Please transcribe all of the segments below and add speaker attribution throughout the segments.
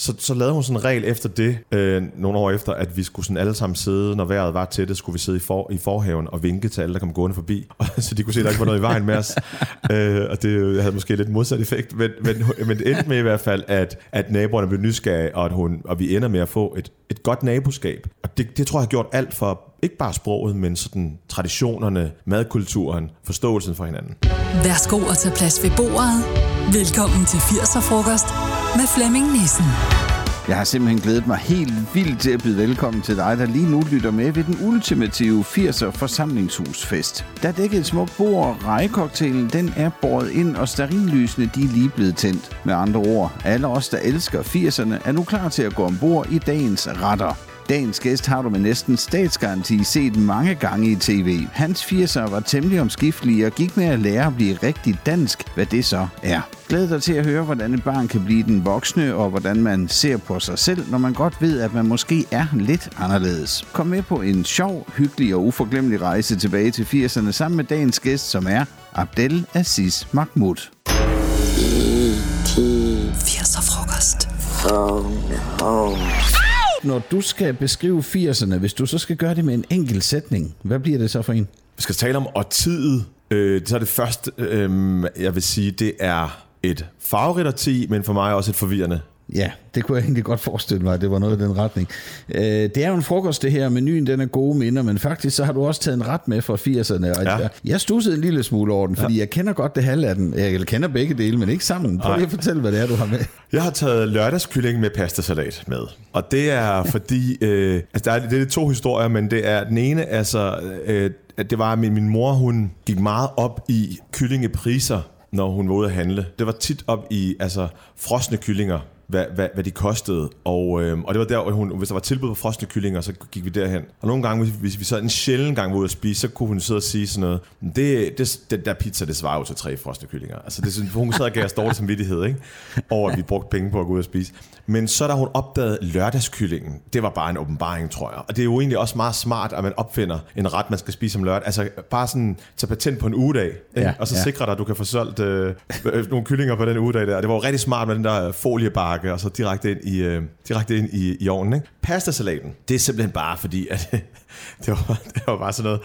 Speaker 1: så, så lavede hun sådan en regel efter det, øh, nogle år efter, at vi skulle sådan alle sammen sidde, når vejret var til det, skulle vi sidde i, for, i forhaven og vinke til alle, der kom gående forbi, så de kunne se, at der ikke var noget i vejen med os. øh, og det havde måske lidt modsat effekt, men, men, men det endte med i hvert fald, at, at naboerne blev nysgerrige, og, at hun, og vi ender med at få et, et godt naboskab. Og det, det tror jeg har gjort alt for ikke bare sproget, men sådan traditionerne, madkulturen, forståelsen for hinanden.
Speaker 2: Værsgo at tage plads ved bordet. Velkommen til 80'er-frokost med Flemming Nissen.
Speaker 3: Jeg har simpelthen glædet mig helt vildt til at byde velkommen til dig, der lige nu lytter med ved den ultimative 80'er forsamlingshusfest. Der dækket et smukt bord, og rejekocktailen den er båret ind, og sterillysene de er lige blevet tændt. Med andre ord, alle os, der elsker 80'erne, er nu klar til at gå ombord i dagens retter. Dagens gæst har du med næsten statsgaranti set mange gange i tv. Hans 80'er var temmelig omskiftelige og gik med at lære at blive rigtig dansk, hvad det så er. Glæd dig til at høre, hvordan et barn kan blive den voksne, og hvordan man ser på sig selv, når man godt ved, at man måske er lidt anderledes. Kom med på en sjov, hyggelig og uforglemmelig rejse tilbage til 80'erne sammen med dagens gæst, som er Abdel Aziz Mahmoud.
Speaker 2: 80'er-frokost.
Speaker 3: Når du skal beskrive 80'erne, hvis du så skal gøre det med en enkelt sætning, hvad bliver det så for en?
Speaker 1: Vi skal tale om årtiet. Øh, så er det første, øh, jeg vil sige, det er et farverigt årti, men for mig også et forvirrende.
Speaker 3: Ja, det kunne jeg egentlig godt forestille mig, at det var noget i den retning. Øh, det er jo en frokost, det her. Menuen, den er gode minder, men faktisk så har du også taget en ret med fra 80'erne. Og
Speaker 1: Ja.
Speaker 3: jeg, jeg stussede en lille smule over den, fordi jeg kender godt det halve af den. Jeg kender begge dele, men ikke sammen. Prøv lige at fortælle, hvad det er, du har med.
Speaker 1: Jeg har taget lørdagskylling med pastasalat med. Og det er fordi, øh, altså der er, det er to historier, men det er den ene, altså, øh, at det var, at min, min mor, hun gik meget op i kyllingepriser, når hun var ude at handle. Det var tit op i altså, frosne kyllinger, hvad, hvad, hvad de kostede. Og, øh, og det var der, hun, hvis der var tilbud på frosne kyllinger, så gik vi derhen. Og nogle gange, hvis, hvis vi så en sjældent gang var ude at spise, så kunne hun sidde og sige sådan noget, det, det, det der pizza, det svarer jo til tre frosne kyllinger. Altså, det, hun sad og gav os dårlig samvittighed, ikke? over at vi brugte penge på at gå ud og spise. Men så da hun opdagede lørdagskyllingen, det var bare en åbenbaring, tror jeg. Og det er jo egentlig også meget smart, at man opfinder en ret, man skal spise om lørdag. Altså bare sådan tage patent på en ugedag, ikke?
Speaker 3: Ja,
Speaker 1: og så
Speaker 3: ja.
Speaker 1: sikre dig, at du kan få solgt øh, øh, nogle kyllinger på den ugedag der. Det var jo rigtig smart med den der foliebakke, og så direkte ind i, øh, direkte ind i, i ovnen. Ikke? Pastasalaten, det er simpelthen bare fordi, at det, var, det var bare sådan noget...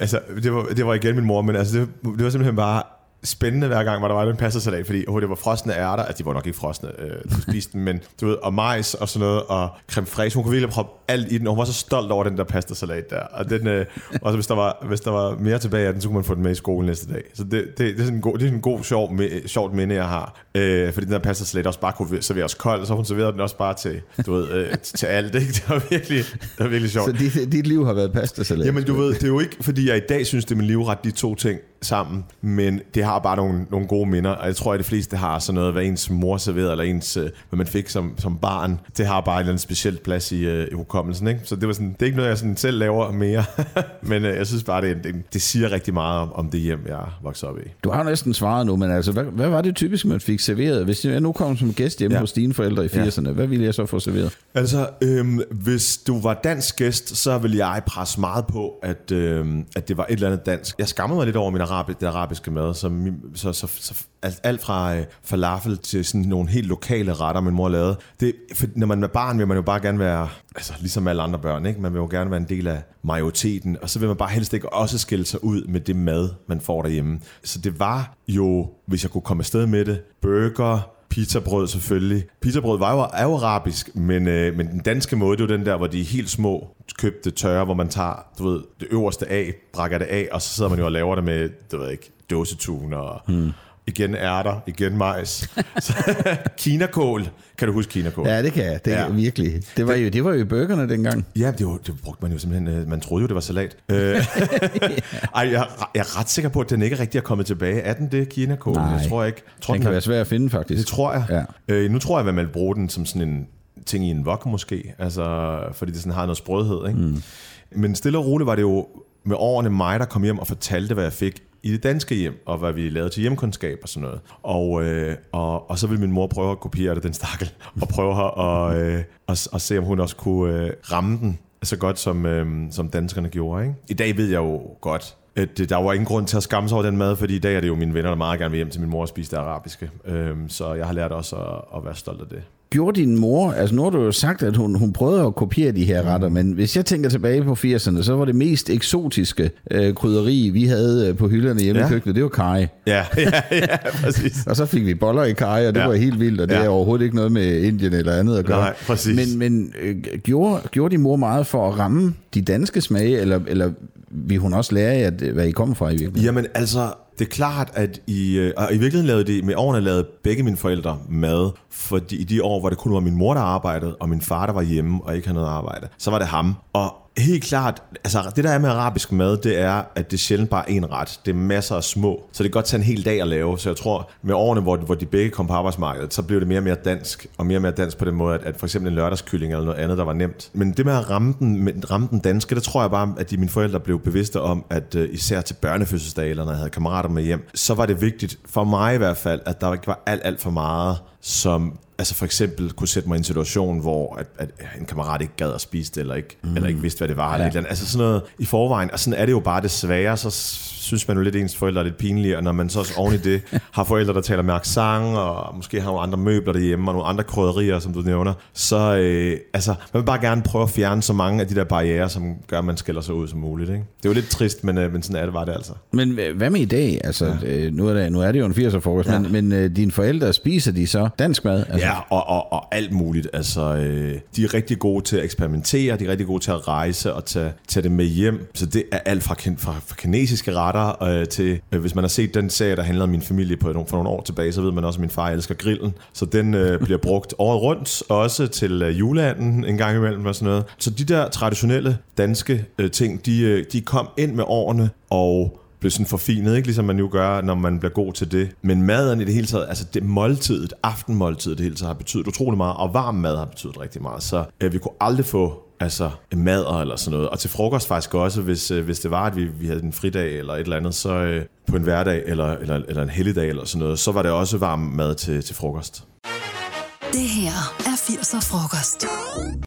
Speaker 1: Altså, det var, det var igen min mor, men altså, det, det var simpelthen bare spændende hver gang, hvor der var en pastasalat, fordi oh, det var frosne ærter, altså de var nok ikke frosne, øh, du spiste dem, men du ved, og majs og sådan noget, og creme fraiche, hun kunne virkelig proppe alt i den, og hun var så stolt over den der pastasalat der, og den, øh, og så hvis der, var, hvis der var mere tilbage af den, så kunne man få den med i skolen næste dag. Så det, det, det er sådan en god, det er sådan en god, sjov, me, sjovt minde, jeg har, øh, fordi den der pastasalat også bare kunne serveres kold, så hun serverede den også bare til, du ved, øh, til alt, ikke? Det var virkelig, det var virkelig sjovt.
Speaker 3: Så dit, dit liv har været pastasalat.
Speaker 1: Jamen du ved, det er jo ikke, fordi jeg i dag synes, det er min livret, de to ting sammen, men det har bare nogle, nogle gode minder, og jeg tror, at de fleste har sådan noget, hvad ens mor serverede, eller ens, øh, hvad man fik som, som barn, det har bare en eller anden speciel plads i, øh, i hukommelsen, ikke? Så det, var sådan, det er ikke noget, jeg sådan selv laver mere, men øh, jeg synes bare, det, det, det siger rigtig meget om, om det hjem, jeg vokset op i.
Speaker 3: Du har næsten svaret nu, men altså, hvad, hvad var det typisk, man fik serveret? Hvis jeg nu kom som gæst hjemme ja.
Speaker 1: Ja.
Speaker 3: hos dine forældre i
Speaker 1: Ja.
Speaker 3: 80'erne, hvad ville jeg så få serveret?
Speaker 1: Altså, øhm, hvis du var dansk gæst, så ville jeg presse meget på, at, øhm, at det var et eller andet dansk. Jeg skammer mig lidt over min arabi, det arabiske mad, så, så, så, så alt, alt fra øh, falafel til sådan nogle helt lokale retter, min mor lavede. Det, for når man er barn, vil man jo bare gerne være, altså ligesom alle andre børn, ikke? man vil jo gerne være en del af majoriteten, og så vil man bare helst ikke også skille sig ud med det mad, man får derhjemme. Så det var jo, hvis jeg kunne komme afsted med det, burger, pizzabrød selvfølgelig. Pizzabrød var jo, er jo arabisk, men, øh, men den danske måde, det er jo den der, hvor de er helt små købte tørre, hvor man tager du ved, det øverste af, brækker det af, og så sidder man jo og laver det med, du ved ikke, dåsetun og hmm igen ærter, igen majs. Kinakål. Kan du huske kinakål?
Speaker 3: Ja, det kan jeg. Det ja. Virkelig. Det var, jo, det var jo burgerne dengang.
Speaker 1: Ja, det, var, det brugte man jo simpelthen. øh, Man troede jo, det var salat. Øh, Ej, jeg, er- jeg er ret sikker på, at den ikke rigtig er kommet tilbage. Er den det, kinakål?
Speaker 3: Nej.
Speaker 1: Jeg tror ikke. Jeg tror,
Speaker 3: Den kan være svær at finde, faktisk.
Speaker 1: Det tror jeg.
Speaker 3: Ja.
Speaker 1: Øh, nu tror jeg, at man vil bruge den som sådan en ting i en wok måske. Altså, fordi det sådan har noget sprødhed. Ikke? Mm. Men stille og roligt var det jo med årene mig, der kom hjem og fortalte, hvad jeg fik i det danske hjem, og hvad vi lavede til hjemkundskab og sådan noget. Og, øh, og, og så ville min mor prøve at kopiere det, den stakkel, og prøve her at, øh, at, at se, om hun også kunne øh, ramme den så godt, som, øh, som danskerne gjorde. Ikke? I dag ved jeg jo godt, at der var ingen grund til at skamme sig over den mad, fordi i dag er det jo mine venner, der meget gerne vil hjem til min mor og spise det arabiske. Øh, så jeg har lært også at, at være stolt af det.
Speaker 3: Gjorde din mor, altså nu har du jo sagt, at hun, hun prøvede at kopiere de her retter, men hvis jeg tænker tilbage på 80'erne, så var det mest eksotiske øh, krydderi, vi havde øh, på hylderne hjemme ja. i køkkenet, det var kaj.
Speaker 1: Ja, ja, ja, præcis.
Speaker 3: og så fik vi boller i kaj, og det ja. var helt vildt, og det ja. er overhovedet ikke noget med Indien eller andet at gøre.
Speaker 1: Nej, præcis.
Speaker 3: Men, men øh, gjorde, gjorde din mor meget for at ramme de danske smage, eller, eller vil hun også lære jer, hvad I kommer fra i virkeligheden?
Speaker 1: Jamen altså, det er klart, at i, øh, og i virkeligheden lavede det, med årene lavede begge mine forældre mad, fordi i de år, hvor det kun var min mor, der arbejdede, og min far, der var hjemme og ikke havde noget arbejde, så var det ham. Og helt klart, altså det der er med arabisk mad, det er, at det er sjældent bare en ret. Det er masser af små. Så det kan godt tage en hel dag at lave. Så jeg tror, med årene, hvor, hvor de begge kom på arbejdsmarkedet, så blev det mere og mere dansk. Og mere og mere dansk på den måde, at, at for eksempel en lørdagskylling eller noget andet, der var nemt. Men det med at ramme den, ramme den danske, det tror jeg bare, at de, mine forældre blev bevidste om, at uh, især til børnefødselsdage, eller når jeg havde kammerater med hjem, så var det vigtigt, for mig i hvert fald, at der ikke var alt, alt for meget, som altså for eksempel kunne sætte mig i en situation, hvor at, at en kammerat ikke gad at spise det, eller ikke, mm. eller ikke vidste, hvad det var. Ja. Eller et eller andet. Altså sådan noget i forvejen. Og sådan er det jo bare desværre, så synes man jo lidt, at ens forældre er lidt pinlige, og når man så også oven i det har forældre, der taler med accent, og måske har nogle andre møbler derhjemme, og nogle andre krydderier, som du nævner, så øh, altså, man vil bare gerne prøve at fjerne så mange af de der barriere, som gør, at man skiller sig ud som muligt. Ikke? Det er jo lidt trist, men, øh, men sådan er det, var det altså.
Speaker 3: Men hvad med i dag? Altså, ja. øh, nu, er det, nu er det jo en 80'er frokost, ja. men, men øh, dine forældre, spiser de så dansk mad?
Speaker 1: Altså? Ja, og, og, og alt muligt. Altså, øh, de er rigtig gode til at eksperimentere, de er rigtig gode til at rejse og tage, tage det med hjem. Så det er alt fra, fra, fra kinesiske retter øh, til, øh, hvis man har set den serie, der handler om min familie på, for nogle år tilbage, så ved man også, at min far elsker grillen. Så den øh, bliver brugt året rundt, også til øh, juleanden en gang imellem og sådan noget. Så de der traditionelle danske øh, ting, de, øh, de kom ind med årene, og blev sådan forfinet, ikke? ligesom man jo gør, når man bliver god til det. Men maden i det hele taget, altså det måltidet, aftenmåltidet det hele taget har betydet utrolig meget, og varm mad har betydet rigtig meget. Så øh, vi kunne aldrig få altså mad eller sådan noget. Og til frokost faktisk også, hvis, øh, hvis det var, at vi, vi havde en fridag eller et eller andet, så øh, på en hverdag eller, eller, eller en helligdag eller sådan noget, så var det også varm mad til, til frokost.
Speaker 2: Det her er 80'er frokost.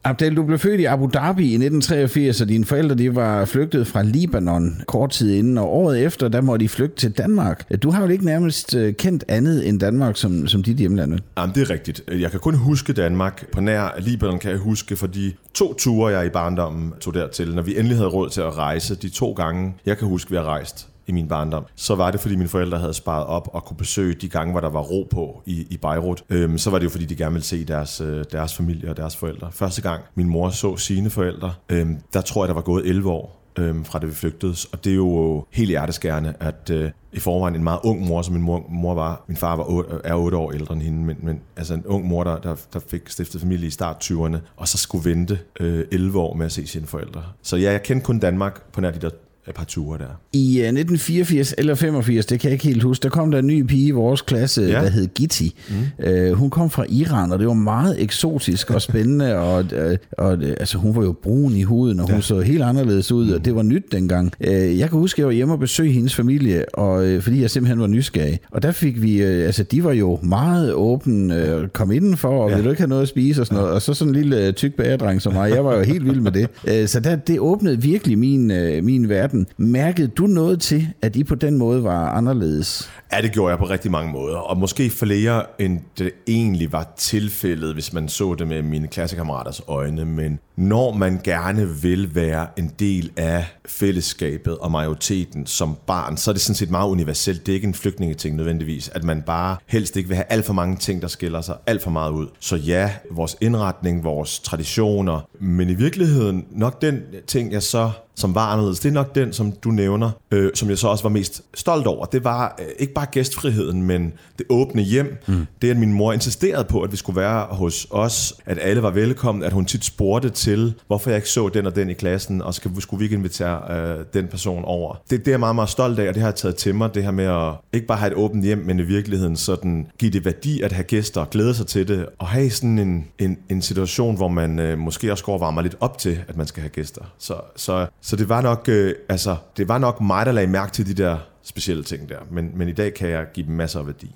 Speaker 3: Abdel, du blev født i Abu Dhabi i 1983, og dine forældre de var flygtet fra Libanon kort tid inden, og året efter, der må de flygte til Danmark. Du har jo ikke nærmest øh, kendt andet end Danmark som, som dit hjemland.
Speaker 1: Jamen, det er rigtigt. Jeg kan kun huske Danmark. På nær Libanon kan jeg huske for de to ture, jeg i barndommen tog dertil, når vi endelig havde råd til at rejse. De to gange, jeg kan huske, vi har rejst i min barndom, så var det, fordi mine forældre havde sparet op og kunne besøge de gange, hvor der var ro på i, i Beirut. Øhm, så var det jo, fordi de gerne ville se deres, øh, deres familie og deres forældre. Første gang min mor så sine forældre, øhm, der tror jeg, der var gået 11 år øhm, fra det vi flygtedes. Og det er jo helt hjerteskærende, at øh, i forvejen en meget ung mor, som min mor, mor var, min far var 8, er 8 år ældre end hende, men, men altså en ung mor, der, der, der fik stiftet familie i start 20'erne, og så skulle vente øh, 11 år med at se sine forældre. Så ja, jeg kendte kun Danmark på nær de der et par ture der.
Speaker 3: I uh, 1984 eller 85, det kan jeg ikke helt huske, der kom der en ny pige i vores klasse, ja. der hed Gitti. Mm. Uh, hun kom fra Iran, og det var meget eksotisk og spændende, og, uh, og uh, altså, hun var jo brun i huden, og hun ja. så helt anderledes ud, mm. og det var nyt dengang. Uh, jeg kan huske, at jeg var hjemme og besøgte hendes familie, og, uh, fordi jeg simpelthen var nysgerrig. Og der fik vi, uh, altså de var jo meget åbne, uh, kom indenfor, og ja. ville ikke have noget at spise og sådan noget, og så sådan en lille uh, tyk bagerdreng som mig, jeg var jo helt vild med det. Uh, så der, det åbnede virkelig min, uh, min verden verden. Mærkede du noget til, at I på den måde var anderledes?
Speaker 1: Ja, det gjorde jeg på rigtig mange måder, og måske flere end det egentlig var tilfældet, hvis man så det med mine klassekammeraters øjne, men når man gerne vil være en del af fællesskabet og majoriteten som barn, så er det sådan set meget universelt. Det er ikke en flygtningeting nødvendigvis, at man bare helst ikke vil have alt for mange ting, der skiller sig alt for meget ud. Så ja, vores indretning, vores traditioner, men i virkeligheden nok den ting, jeg så som var anderledes. Det er nok den, som du nævner, øh, som jeg så også var mest stolt over. Det var øh, ikke bare gæstfriheden, men det åbne hjem. Mm. Det, at min mor insisterede på, at vi skulle være hos os, at alle var velkomne, at hun tit spurgte til, hvorfor jeg ikke så den og den i klassen, og skal, skulle vi ikke invitere øh, den person over. Det, det er jeg meget, meget stolt af, og det har jeg taget til mig, det her med at ikke bare have et åbent hjem, men i virkeligheden sådan give det værdi at have gæster, glæde sig til det, og have sådan en, en, en situation, hvor man øh, måske også går varmer lidt op til, at man skal have gæster. Så, så, så det var nok, øh, altså, det var nok mig, der lagde mærke til de der specielle ting der. Men, men i dag kan jeg give dem masser af værdi.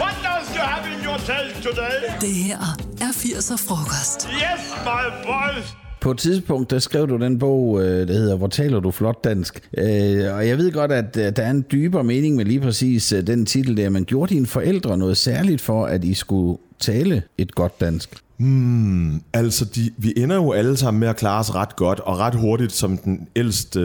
Speaker 2: What does you have in your today? Det her er 80'er frokost.
Speaker 4: Yes, my boys!
Speaker 3: På et tidspunkt, der skrev du den bog, øh, der hedder Hvor taler du flot dansk? Øh, og jeg ved godt, at øh, der er en dybere mening med lige præcis øh, den titel der, men gjorde dine forældre noget særligt for, at I skulle tale et godt dansk?
Speaker 1: Hmm, altså, de, vi ender jo alle sammen med at klare os ret godt, og ret hurtigt som den ældste,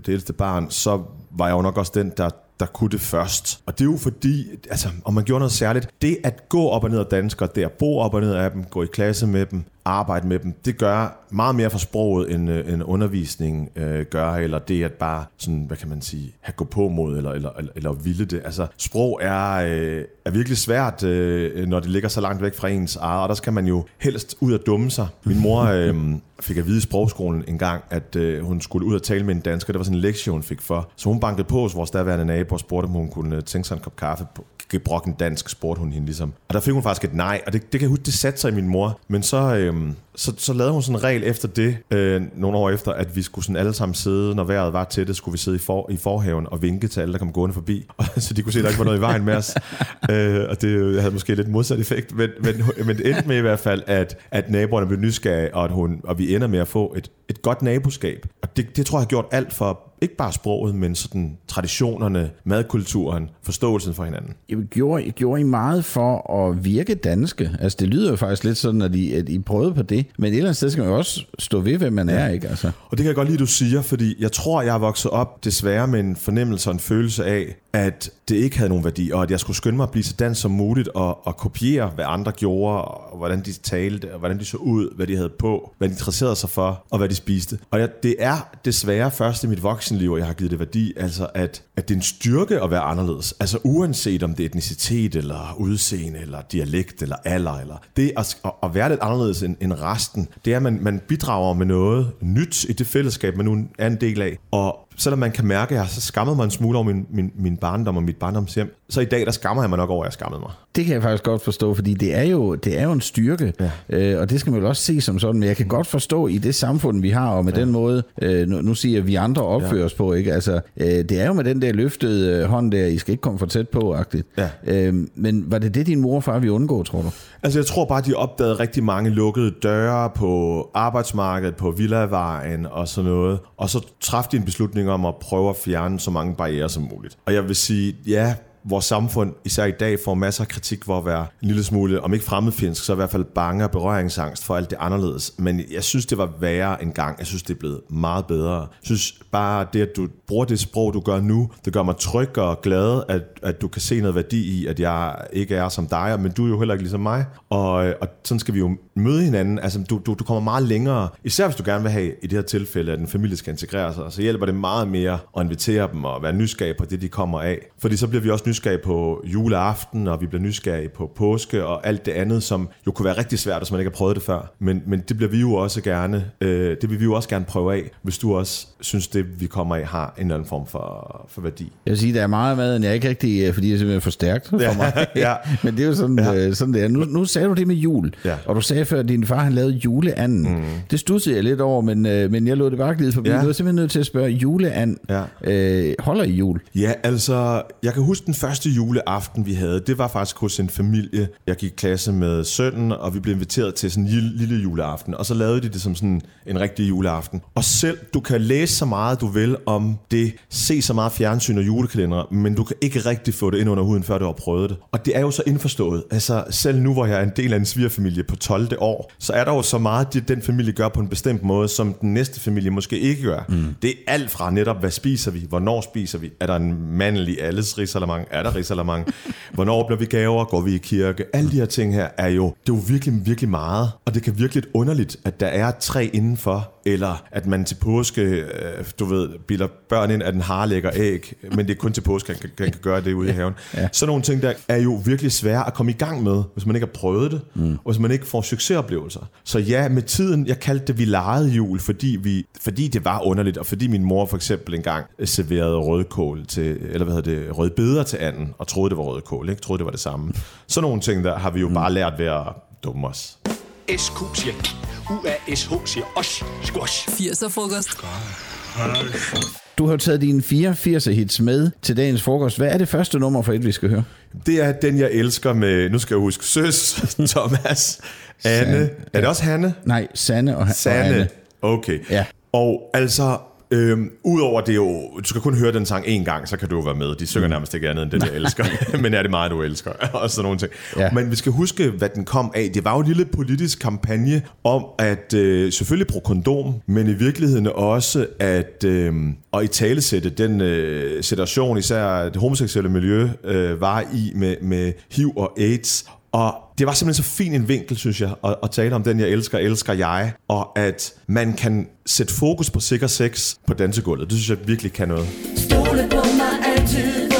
Speaker 1: det ældste barn, så var jeg jo nok også den, der der kunne det først. Og det er jo fordi, altså, om man gjorde noget særligt, det at gå op og ned af danskere, det at bo op og ned af dem, gå i klasse med dem, arbejde med dem, det gør meget mere for sproget, end, øh, end undervisning øh, gør, eller det at bare sådan, hvad kan man sige, have gå på mod, eller, eller, eller, eller ville det. Altså, sprog er, øh, er virkelig svært, øh, når det ligger så langt væk fra ens eget, og der skal man jo helst ud og dumme sig. Min mor øh, fik at vide i sprogskolen en gang, at øh, hun skulle ud og tale med en dansker. Det var sådan en lektie, hun fik for. Så hun bankede på hos vores daværende nabo og spurgte, om hun kunne øh, tænke sig en kop kaffe på gebrokken dansk, spurgte hun hende ligesom. Og der fik hun faktisk et nej, og det, det kan jeg huske, det satte sig i min mor. Men så, øhm, så, så lavede hun sådan en regel efter det, øh, nogle år efter, at vi skulle sådan alle sammen sidde, når vejret var til det, skulle vi sidde i, for, i forhaven og vinke til alle, der kom gående forbi. Og, så de kunne se, at der ikke var noget i vejen med os. øh, og det havde måske lidt modsat effekt, men, men, men det endte med i hvert fald, at, at naboerne blev nysgerrige, og, at hun, og vi ender med at få et, et godt naboskab. Og det, det tror jeg har gjort alt for ikke bare sproget, men sådan traditionerne, madkulturen, forståelsen for hinanden.
Speaker 3: I gjorde, gjorde I meget for at virke danske? Altså det lyder jo faktisk lidt sådan, at I, at I prøvede på det, men et eller andet sted skal man jo også stå ved, hvem man ja. er, ikke? Altså.
Speaker 1: Og det kan jeg godt lide, du siger, fordi jeg tror, jeg er vokset op desværre med en fornemmelse og en følelse af, at det ikke havde nogen værdi, og at jeg skulle skynde mig at blive så dansk som muligt og, og kopiere, hvad andre gjorde, og hvordan de talte, og hvordan de så ud, hvad de havde på, hvad de interesserede sig for, og hvad de spiste. Og jeg, det er desværre først i mit voksenliv, at jeg har givet det værdi, altså at, at det er en styrke at være anderledes. Altså uanset om det er etnicitet, eller udseende, eller dialekt, eller alder, eller det at, at være lidt anderledes end, end resten, det er, at man, man bidrager med noget nyt i det fællesskab, man nu er en del af. Og selvom man kan mærke, at jeg så skammede mig en smule over min, min, min barndom og mit barndomshjem, så i dag, der skammer jeg mig nok over, at jeg skammede mig.
Speaker 3: Det kan jeg faktisk godt forstå, fordi det er jo, det er jo en styrke, ja. øh, og det skal man jo også se som sådan, men jeg kan godt forstå i det samfund, vi har, og med ja. den måde, øh, nu, nu siger jeg, at vi andre opfører ja. os på, ikke? Altså, øh, det er jo med den der løftede øh, hånd der, I skal ikke komme for tæt på, agtigt. Ja. Øh, men var det det, din mor og far ville undgå, tror du?
Speaker 1: Altså, jeg tror bare, de opdagede rigtig mange lukkede døre på arbejdsmarkedet, på Villavejen og sådan noget, og så træffede de en beslutning om at prøve at fjerne så mange barriere som muligt. Og jeg vil sige, ja, vores samfund, især i dag, får masser af kritik for at være en lille smule, om ikke fremmedfinsk, så i hvert fald bange og berøringsangst for alt det anderledes. Men jeg synes, det var værre engang. Jeg synes, det er blevet meget bedre. Jeg synes bare, det at du bruger det sprog, du gør nu, det gør mig tryg og glad, at, at du kan se noget værdi i, at jeg ikke er som dig, men du er jo heller ikke ligesom mig. Og, og sådan skal vi jo møde hinanden. Altså, du, du, du kommer meget længere, især hvis du gerne vil have, i det her tilfælde, at en familie skal integrere sig, så hjælper det meget mere at invitere dem og være nysgerrig på det, de kommer af. Fordi så bliver vi også nysgerrige på juleaften, og vi bliver nysgerrige på påske og alt det andet, som jo kunne være rigtig svært, hvis man ikke har prøvet det før. Men, men det bliver vi jo også gerne, øh, det vil vi jo også gerne prøve af, hvis du også synes, det vi kommer af har en eller anden form for, for værdi.
Speaker 3: Jeg vil sige, der er meget mad, jeg ikke rigtig, øh, fordi det er simpelthen for stærkt for ja, mig. ja. Men det er jo sådan, ja. øh, sådan det er. Nu, nu sagde du det med jul, ja. og du sagde før, at din far han lavede juleanden. Mm. Det stussede jeg lidt over, men, øh, men jeg lod det bare glide forbi. Ja. Nu er simpelthen nødt til at spørge, juleand, ja. øh, holder I jul?
Speaker 1: Ja, altså, jeg kan huske den første juleaften, vi havde. Det var faktisk hos en familie. Jeg gik i klasse med sønnen, og vi blev inviteret til sådan en lille, lille juleaften. Og så lavede de det som sådan en rigtig juleaften. Og selv, du kan læse så meget, du vil om det, se så meget fjernsyn og julekalender, men du kan ikke rigtig få det ind under huden, før du har prøvet det. Og det er jo så indforstået. Altså, selv nu, hvor jeg er en del af en svigerfamilie på 12. år, så er der jo så meget, det den familie gør på en bestemt måde, som den næste familie måske ikke gør. Mm. Det er alt fra netop, hvad spiser vi? Hvornår spiser vi? Er der en mandlig alles risalamang? Er der risalamang? Hvornår bliver vi gaver? Går vi i kirke? Alle de her ting her er jo, det er jo virkelig, virkelig meget. Og det kan virkelig lidt underligt, at der er tre indenfor, eller at man til påske, øh, du ved, bilder børn ind, at en har lægger æg, men det er kun til påske, han kan, han kan gøre det ude i haven. Ja. Sådan nogle ting, der er jo virkelig svære at komme i gang med, hvis man ikke har prøvet det, mm. og hvis man ikke får succesoplevelser. Så ja, med tiden, jeg kaldte det, vi legede jul, fordi, vi, fordi det var underligt, og fordi min mor for eksempel engang serverede rødkål til, eller hvad hedder det, rødbeder til anden, og troede, det var rødkål, ikke? Troede, det var det samme. Sådan nogle ting, der har vi jo mm. bare lært ved at dumme os.
Speaker 2: SQ siger UASH siger os. Squash. 80'er frokost.
Speaker 3: Du har taget dine 84 hits med til dagens frokost. Hvad er det første nummer for et, vi skal høre?
Speaker 1: Det er den, jeg elsker med, nu skal jeg huske, Søs, Thomas, Anne. Er det også Hanne?
Speaker 3: Nej, Sanne og, og
Speaker 1: Sanne.
Speaker 3: Anne.
Speaker 1: Okay.
Speaker 3: Ja.
Speaker 1: Og altså, øhm, udover det jo, du skal kun høre den sang én gang, så kan du jo være med. De synger nærmest ikke andet end den, jeg elsker. Men er det meget, du elsker? og sådan nogle ting.
Speaker 3: Ja.
Speaker 1: Men vi skal huske, hvad den kom af. Det var jo en lille politisk kampagne om at øh, selvfølgelig bruge kondom, men i virkeligheden også at, øh, at i talesætte den øh, situation, især det homoseksuelle miljø øh, var i med, med HIV og AIDS. Og det var simpelthen så fin en vinkel, synes jeg, at, at tale om den, jeg elsker, elsker jeg, og at man kan sætte fokus på sikker sex på dansegulvet. Det synes jeg virkelig kan noget.
Speaker 4: Stole på mig altid.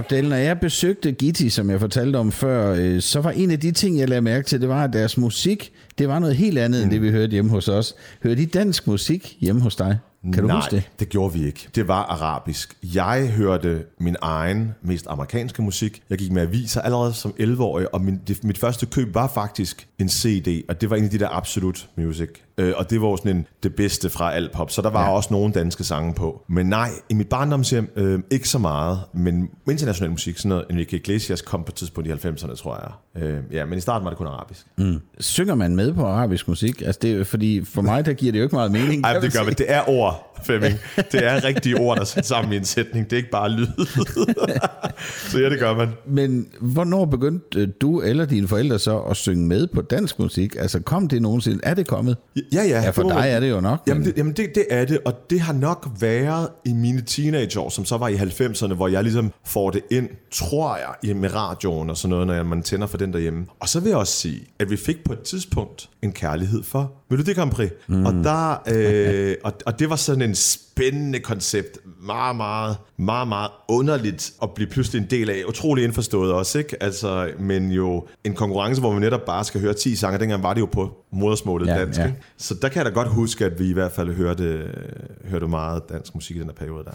Speaker 3: Abdel, når jeg besøgte Gitti, som jeg fortalte om før, øh, så var en af de ting, jeg lagde mærke til, det var, at deres musik, det var noget helt andet, mm. end det vi hørte hjemme hos os. Hørte I dansk musik hjemme hos dig? Kan du
Speaker 1: Nej,
Speaker 3: huske det?
Speaker 1: det gjorde vi ikke. Det var arabisk. Jeg hørte min egen, mest amerikanske musik. Jeg gik med aviser allerede som 11-årig, og min, det, mit første køb var faktisk en CD, og det var en af de der Absolut Music. Øh, og det var sådan en, det bedste fra alt pop, så der var ja. også nogle danske sange på. Men nej, i mit barndomshjem øh, ikke så meget, men international musik, sådan noget, Enrique Iglesias kom på et tidspunkt i 90'erne, tror jeg. Øh, ja, men i starten var det kun arabisk. Mm.
Speaker 3: Synger man med på arabisk musik? Altså det, fordi for mig, der giver det jo ikke meget mening.
Speaker 1: Ej, det
Speaker 3: man
Speaker 1: gør
Speaker 3: sige.
Speaker 1: Det er ord, Flemming. Det er rigtige ord, der er sat sammen i en sætning. Det er ikke bare lyd. så ja, det gør man.
Speaker 3: Men hvornår begyndte du eller dine forældre så at synge med på dansk musik? Altså kom det nogensinde? Er det kommet?
Speaker 1: Ja, ja.
Speaker 3: Ja, for dig er det jo nok.
Speaker 1: Jamen,
Speaker 3: men-
Speaker 1: det, jamen det, det er det, og det har nok været i mine teenageår, som så var i 90'erne, hvor jeg ligesom får det ind, tror jeg, i- med radioen og sådan noget, når man tænder for den derhjemme. Og så vil jeg også sige, at vi fik på et tidspunkt en kærlighed for Melodi Grand Prix. Mm. Og, der, øh, og, og det var sådan en spændende koncept. Meget, meget, meget, meget underligt at blive pludselig en del af. Utrolig indforstået også, ikke? Altså, men jo en konkurrence, hvor man netop bare skal høre 10 sange. Dengang var det jo på modersmålet
Speaker 3: Ja,
Speaker 1: dansk,
Speaker 3: ja.
Speaker 1: ikke? Så der kan jeg da godt huske, at vi i hvert fald hørte, hørte meget dansk musik i den her periode der.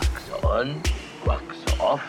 Speaker 5: Wax on, wax off.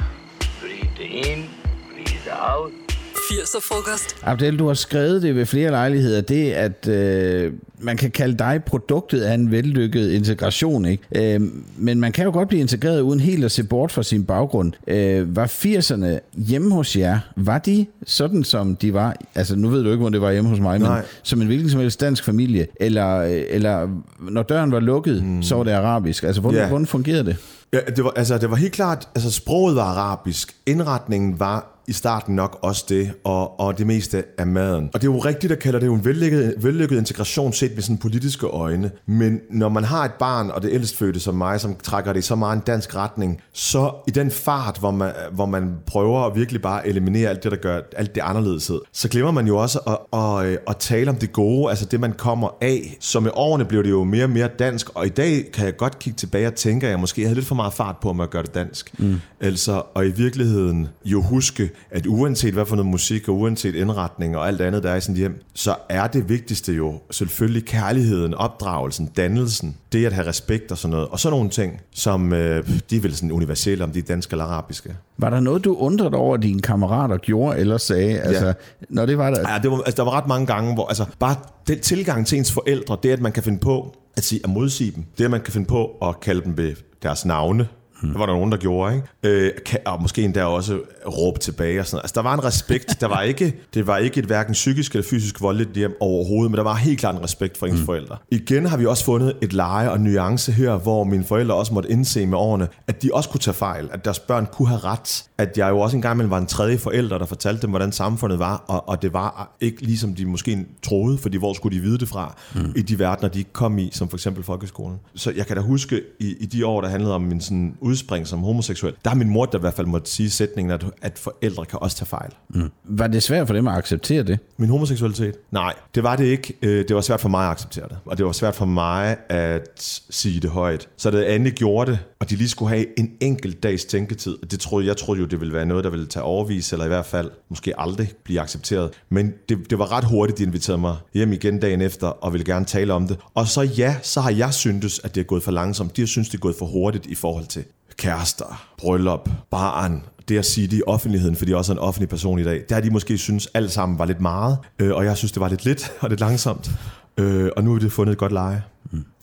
Speaker 5: Breathe in, breathe out.
Speaker 2: 80'er frokost.
Speaker 3: Abdel, du har skrevet det ved flere lejligheder, det at øh, man kan kalde dig produktet af en vellykket integration, ikke? Øh, men man kan jo godt blive integreret uden helt at se bort fra sin baggrund. Øh, var 80'erne hjemme hos jer, var de sådan som de var, altså nu ved du ikke, hvor det var hjemme hos mig, men
Speaker 1: Nej.
Speaker 3: som en hvilken som helst dansk familie, eller, eller når døren var lukket, mm. så var det arabisk. Altså hvordan,
Speaker 1: Ja.
Speaker 3: hvordan fungerede det?
Speaker 1: Ja, det var, altså, det var helt klart, altså sproget var arabisk, indretningen var i starten nok også det, og, og det meste af maden. Og det er jo rigtigt at kalde det jo en vellykket, vellykket integration set med sådan politiske øjne. Men når man har et barn, og det ældstfødte som mig, som trækker det i så meget en dansk retning, så i den fart, hvor man, hvor man prøver at virkelig bare eliminere alt det, der gør alt det anderledeshed, så glemmer man jo også at, at, at, at tale om det gode, altså det, man kommer af. Så med årene blev det jo mere og mere dansk, og i dag kan jeg godt kigge tilbage og tænke, at jeg måske havde lidt for meget fart på med at gøre det dansk. Mm. Altså, og i virkeligheden jo huske, at uanset hvad for noget musik, og uanset indretning og alt andet, der er i sådan et hjem, så er det vigtigste jo selvfølgelig kærligheden, opdragelsen, dannelsen, det at have respekt og sådan noget, og så nogle ting, som øh, de er vel sådan universelle, om de er danske eller arabiske.
Speaker 3: Var der noget, du undrede over, at dine kammerater gjorde eller sagde? Altså, når det var der...
Speaker 1: Ja, det var, altså, der var ret mange gange, hvor altså, bare den tilgang til ens forældre, det at man kan finde på at, sige, at modsige dem, det at man kan finde på at kalde dem ved deres navne, Hmm. Det var der nogen, der gjorde, ikke? Øh, kan, og måske endda også råbe tilbage og sådan noget. Altså, der var en respekt. Der var ikke, det var ikke et hverken psykisk eller fysisk voldeligt hjem overhovedet, men der var helt klart en respekt for ens hmm. forældre. Igen har vi også fundet et leje og nuance her, hvor mine forældre også måtte indse med årene, at de også kunne tage fejl, at deres børn kunne have ret. At jeg jo også engang imellem var en tredje forælder, der fortalte dem, hvordan samfundet var, og, og det var ikke ligesom de måske troede, fordi hvor skulle de vide det fra, mm. i de verdener, de kom i, som for eksempel folkeskolen. Så jeg kan da huske, i, i de år, der handlede om min sådan udspring som homoseksuel, der har min mor der i hvert fald måtte sige sætningen, at, at forældre kan også tage fejl. Mm.
Speaker 3: Var det svært for dem at acceptere det?
Speaker 1: Min homoseksualitet? Nej, det var det ikke. Øh, Det var svært for mig at acceptere det. Og det var svært for mig at sige det højt. Så da Anne gjorde det, og de lige skulle have en enkelt dags tænketid, og det troede, jeg troede jo, det ville være noget, der ville tage overvis, eller i hvert fald måske aldrig blive accepteret. Men det, det var ret hurtigt, de inviterede mig hjem igen dagen efter, og ville gerne tale om det. Og så ja, så har jeg syntes, at det er gået for langsomt. De har syntes, det er gået for hurtigt i forhold til kærester, bryllup, barn, det at sige det i offentligheden, fordi jeg også er en offentlig person i dag, det har de måske synes alt sammen var lidt meget, øh, og jeg synes, det var lidt lidt og lidt langsomt. Øh, og nu er det fundet et godt leje.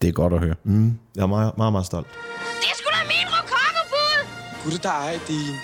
Speaker 3: Det er godt at høre.
Speaker 1: Mm. Jeg er meget, meget, meget stolt.
Speaker 4: Det er sgu da min rokokobud!
Speaker 6: Gud, der er din.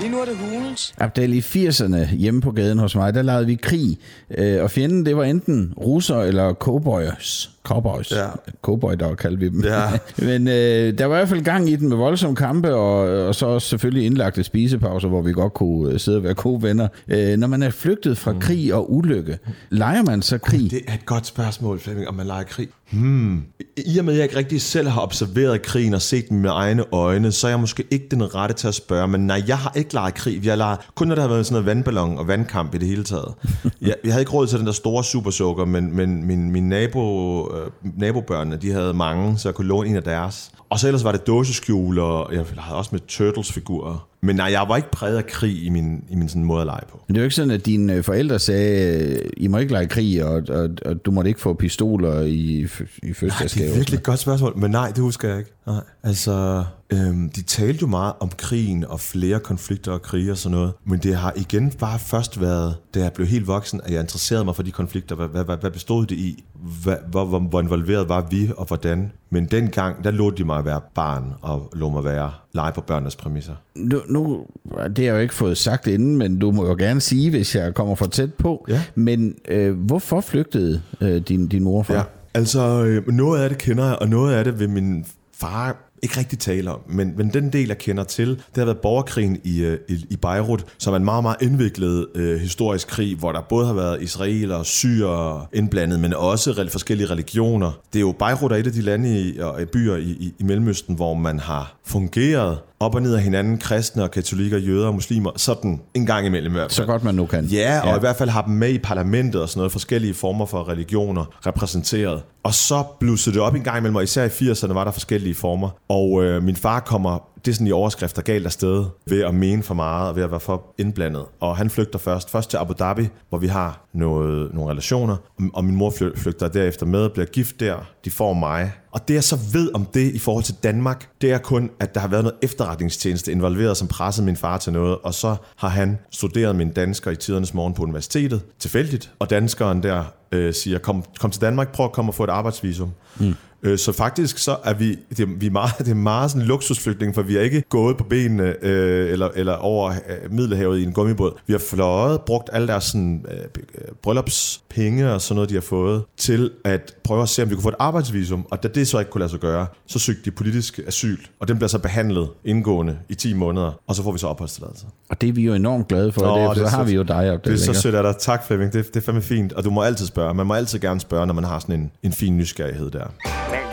Speaker 6: Lige nu er det hulens.
Speaker 3: Abdel, i 80'erne hjemme på gaden hos mig, der lavede vi krig. Øh, og fjenden, det var enten russer eller cowboys. Cowboys.
Speaker 1: Ja.
Speaker 3: Cowboy, der kaldte vi dem.
Speaker 1: Ja.
Speaker 3: Men øh, der var i hvert fald gang i den med voldsomme kampe, og, og så også selvfølgelig indlagte spisepauser, hvor vi godt kunne øh, sidde og være gode venner. Øh, når man er flygtet fra krig og ulykke, leger man så krig?
Speaker 1: Det er et godt spørgsmål, Flemming, om man leger krig. Hmm. I og med, at jeg ikke rigtig selv har observeret krigen og set den med egne øjne, så er jeg måske ikke den rette til at spørge. Men nej, jeg har ikke leget krig. Jeg leger, kun når der har været sådan noget vandballon og vandkamp i det hele taget. Jeg, jeg havde ikke råd til den der store supersukker, men, men min, min nabo, øh, nabobørnene, de havde mange, så jeg kunne låne en af deres. Og så ellers var det dåseskjul, og jeg havde også med Turtles-figurer. Men nej, jeg var ikke præget af krig i min, i min sådan måde at lege på.
Speaker 3: Men det er jo ikke sådan, at dine øh, forældre sagde, I må ikke lege krig, og, og, og du måtte ikke få pistoler i, i
Speaker 1: Nej, det
Speaker 3: fødselsdagsgave.
Speaker 1: er virkelig et godt spørgsmål, men nej, det husker jeg ikke. Nej. Altså, øhm, de talte jo meget om krigen og flere konflikter og krige og sådan noget, men det har igen bare først været, da jeg blev helt voksen, at jeg interesserede mig for de konflikter. Hvad, hvad, hvad, hvad bestod det i? Hvad, hvor, hvor, hvor involveret var vi, og hvordan? Men dengang, der lå de mig at være barn, og lå mig være lege på børnenes præmisser.
Speaker 3: Nu, nu, det har jeg jo ikke fået sagt inden, men du må jo gerne sige, hvis jeg kommer for tæt på.
Speaker 1: Ja.
Speaker 3: Men øh, hvorfor flygtede øh, din, din mor fra?
Speaker 1: Ja, altså øh, noget af det kender jeg, og noget af det vil min far ikke rigtig tale om, men, men den del, jeg kender til, det har været borgerkrigen i, øh, i, i Beirut, som er en meget, meget indviklet øh, historisk krig, hvor der både har været israeler og syre indblandet, men også re- forskellige religioner. Det er jo Beirut er et af de lande i, og øh, byer i, i, i Mellemøsten, hvor man har fungeret op og ned af hinanden, kristne og katolikker, jøder og muslimer, sådan en gang imellem i hvert fald.
Speaker 3: Så godt man nu kan.
Speaker 1: Ja, og ja. i hvert fald har dem med i parlamentet og sådan noget, forskellige former for religioner repræsenteret. Og så blussede det op en gang imellem, og især i 80'erne var der forskellige former. Og øh, min far kommer, det er sådan i overskrifter, galt afsted ved at mene for meget og ved at være for indblandet. Og han flygter først, først til Abu Dhabi, hvor vi har noget, nogle relationer, og min mor flygter derefter med, bliver gift der, de får mig. Og det jeg så ved om det i forhold til Danmark, det er kun, at der har været noget efterretningstjeneste involveret, som pressede min far til noget, og så har han studeret min dansker i tidernes morgen på universitetet, tilfældigt, og danskeren der øh, siger, kom, kom til Danmark, prøv at komme og få et arbejdsvisum. Mm. Øh, så faktisk så er vi, det er, vi er meget, det er meget sådan en luksusflygtning, for vi har ikke gået på benene øh, eller, eller over øh, Middelhavet i en gummibåd. Vi har fløjet, brugt alle deres sådan, øh, øh, bryllupspenge og sådan noget, de har fået, til at prøve at se, om vi kunne få et arbejdsvisum. Og da det så ikke kunne lade sig gøre, så søgte de politisk asyl, og den bliver så behandlet indgående i 10 måneder, og så får vi så opholdstilladelse.
Speaker 3: Og det er vi jo enormt glade for,
Speaker 1: Åh,
Speaker 3: det, for
Speaker 1: det er
Speaker 3: så har
Speaker 1: så-
Speaker 3: vi jo dig op
Speaker 1: Det er så
Speaker 3: ikke?
Speaker 1: sødt af dig. Tak, Flemming. Det, det er fandme fint. Og du må altid spørge. Man må altid gerne spørge, når man har sådan en, en fin nysgerrighed der.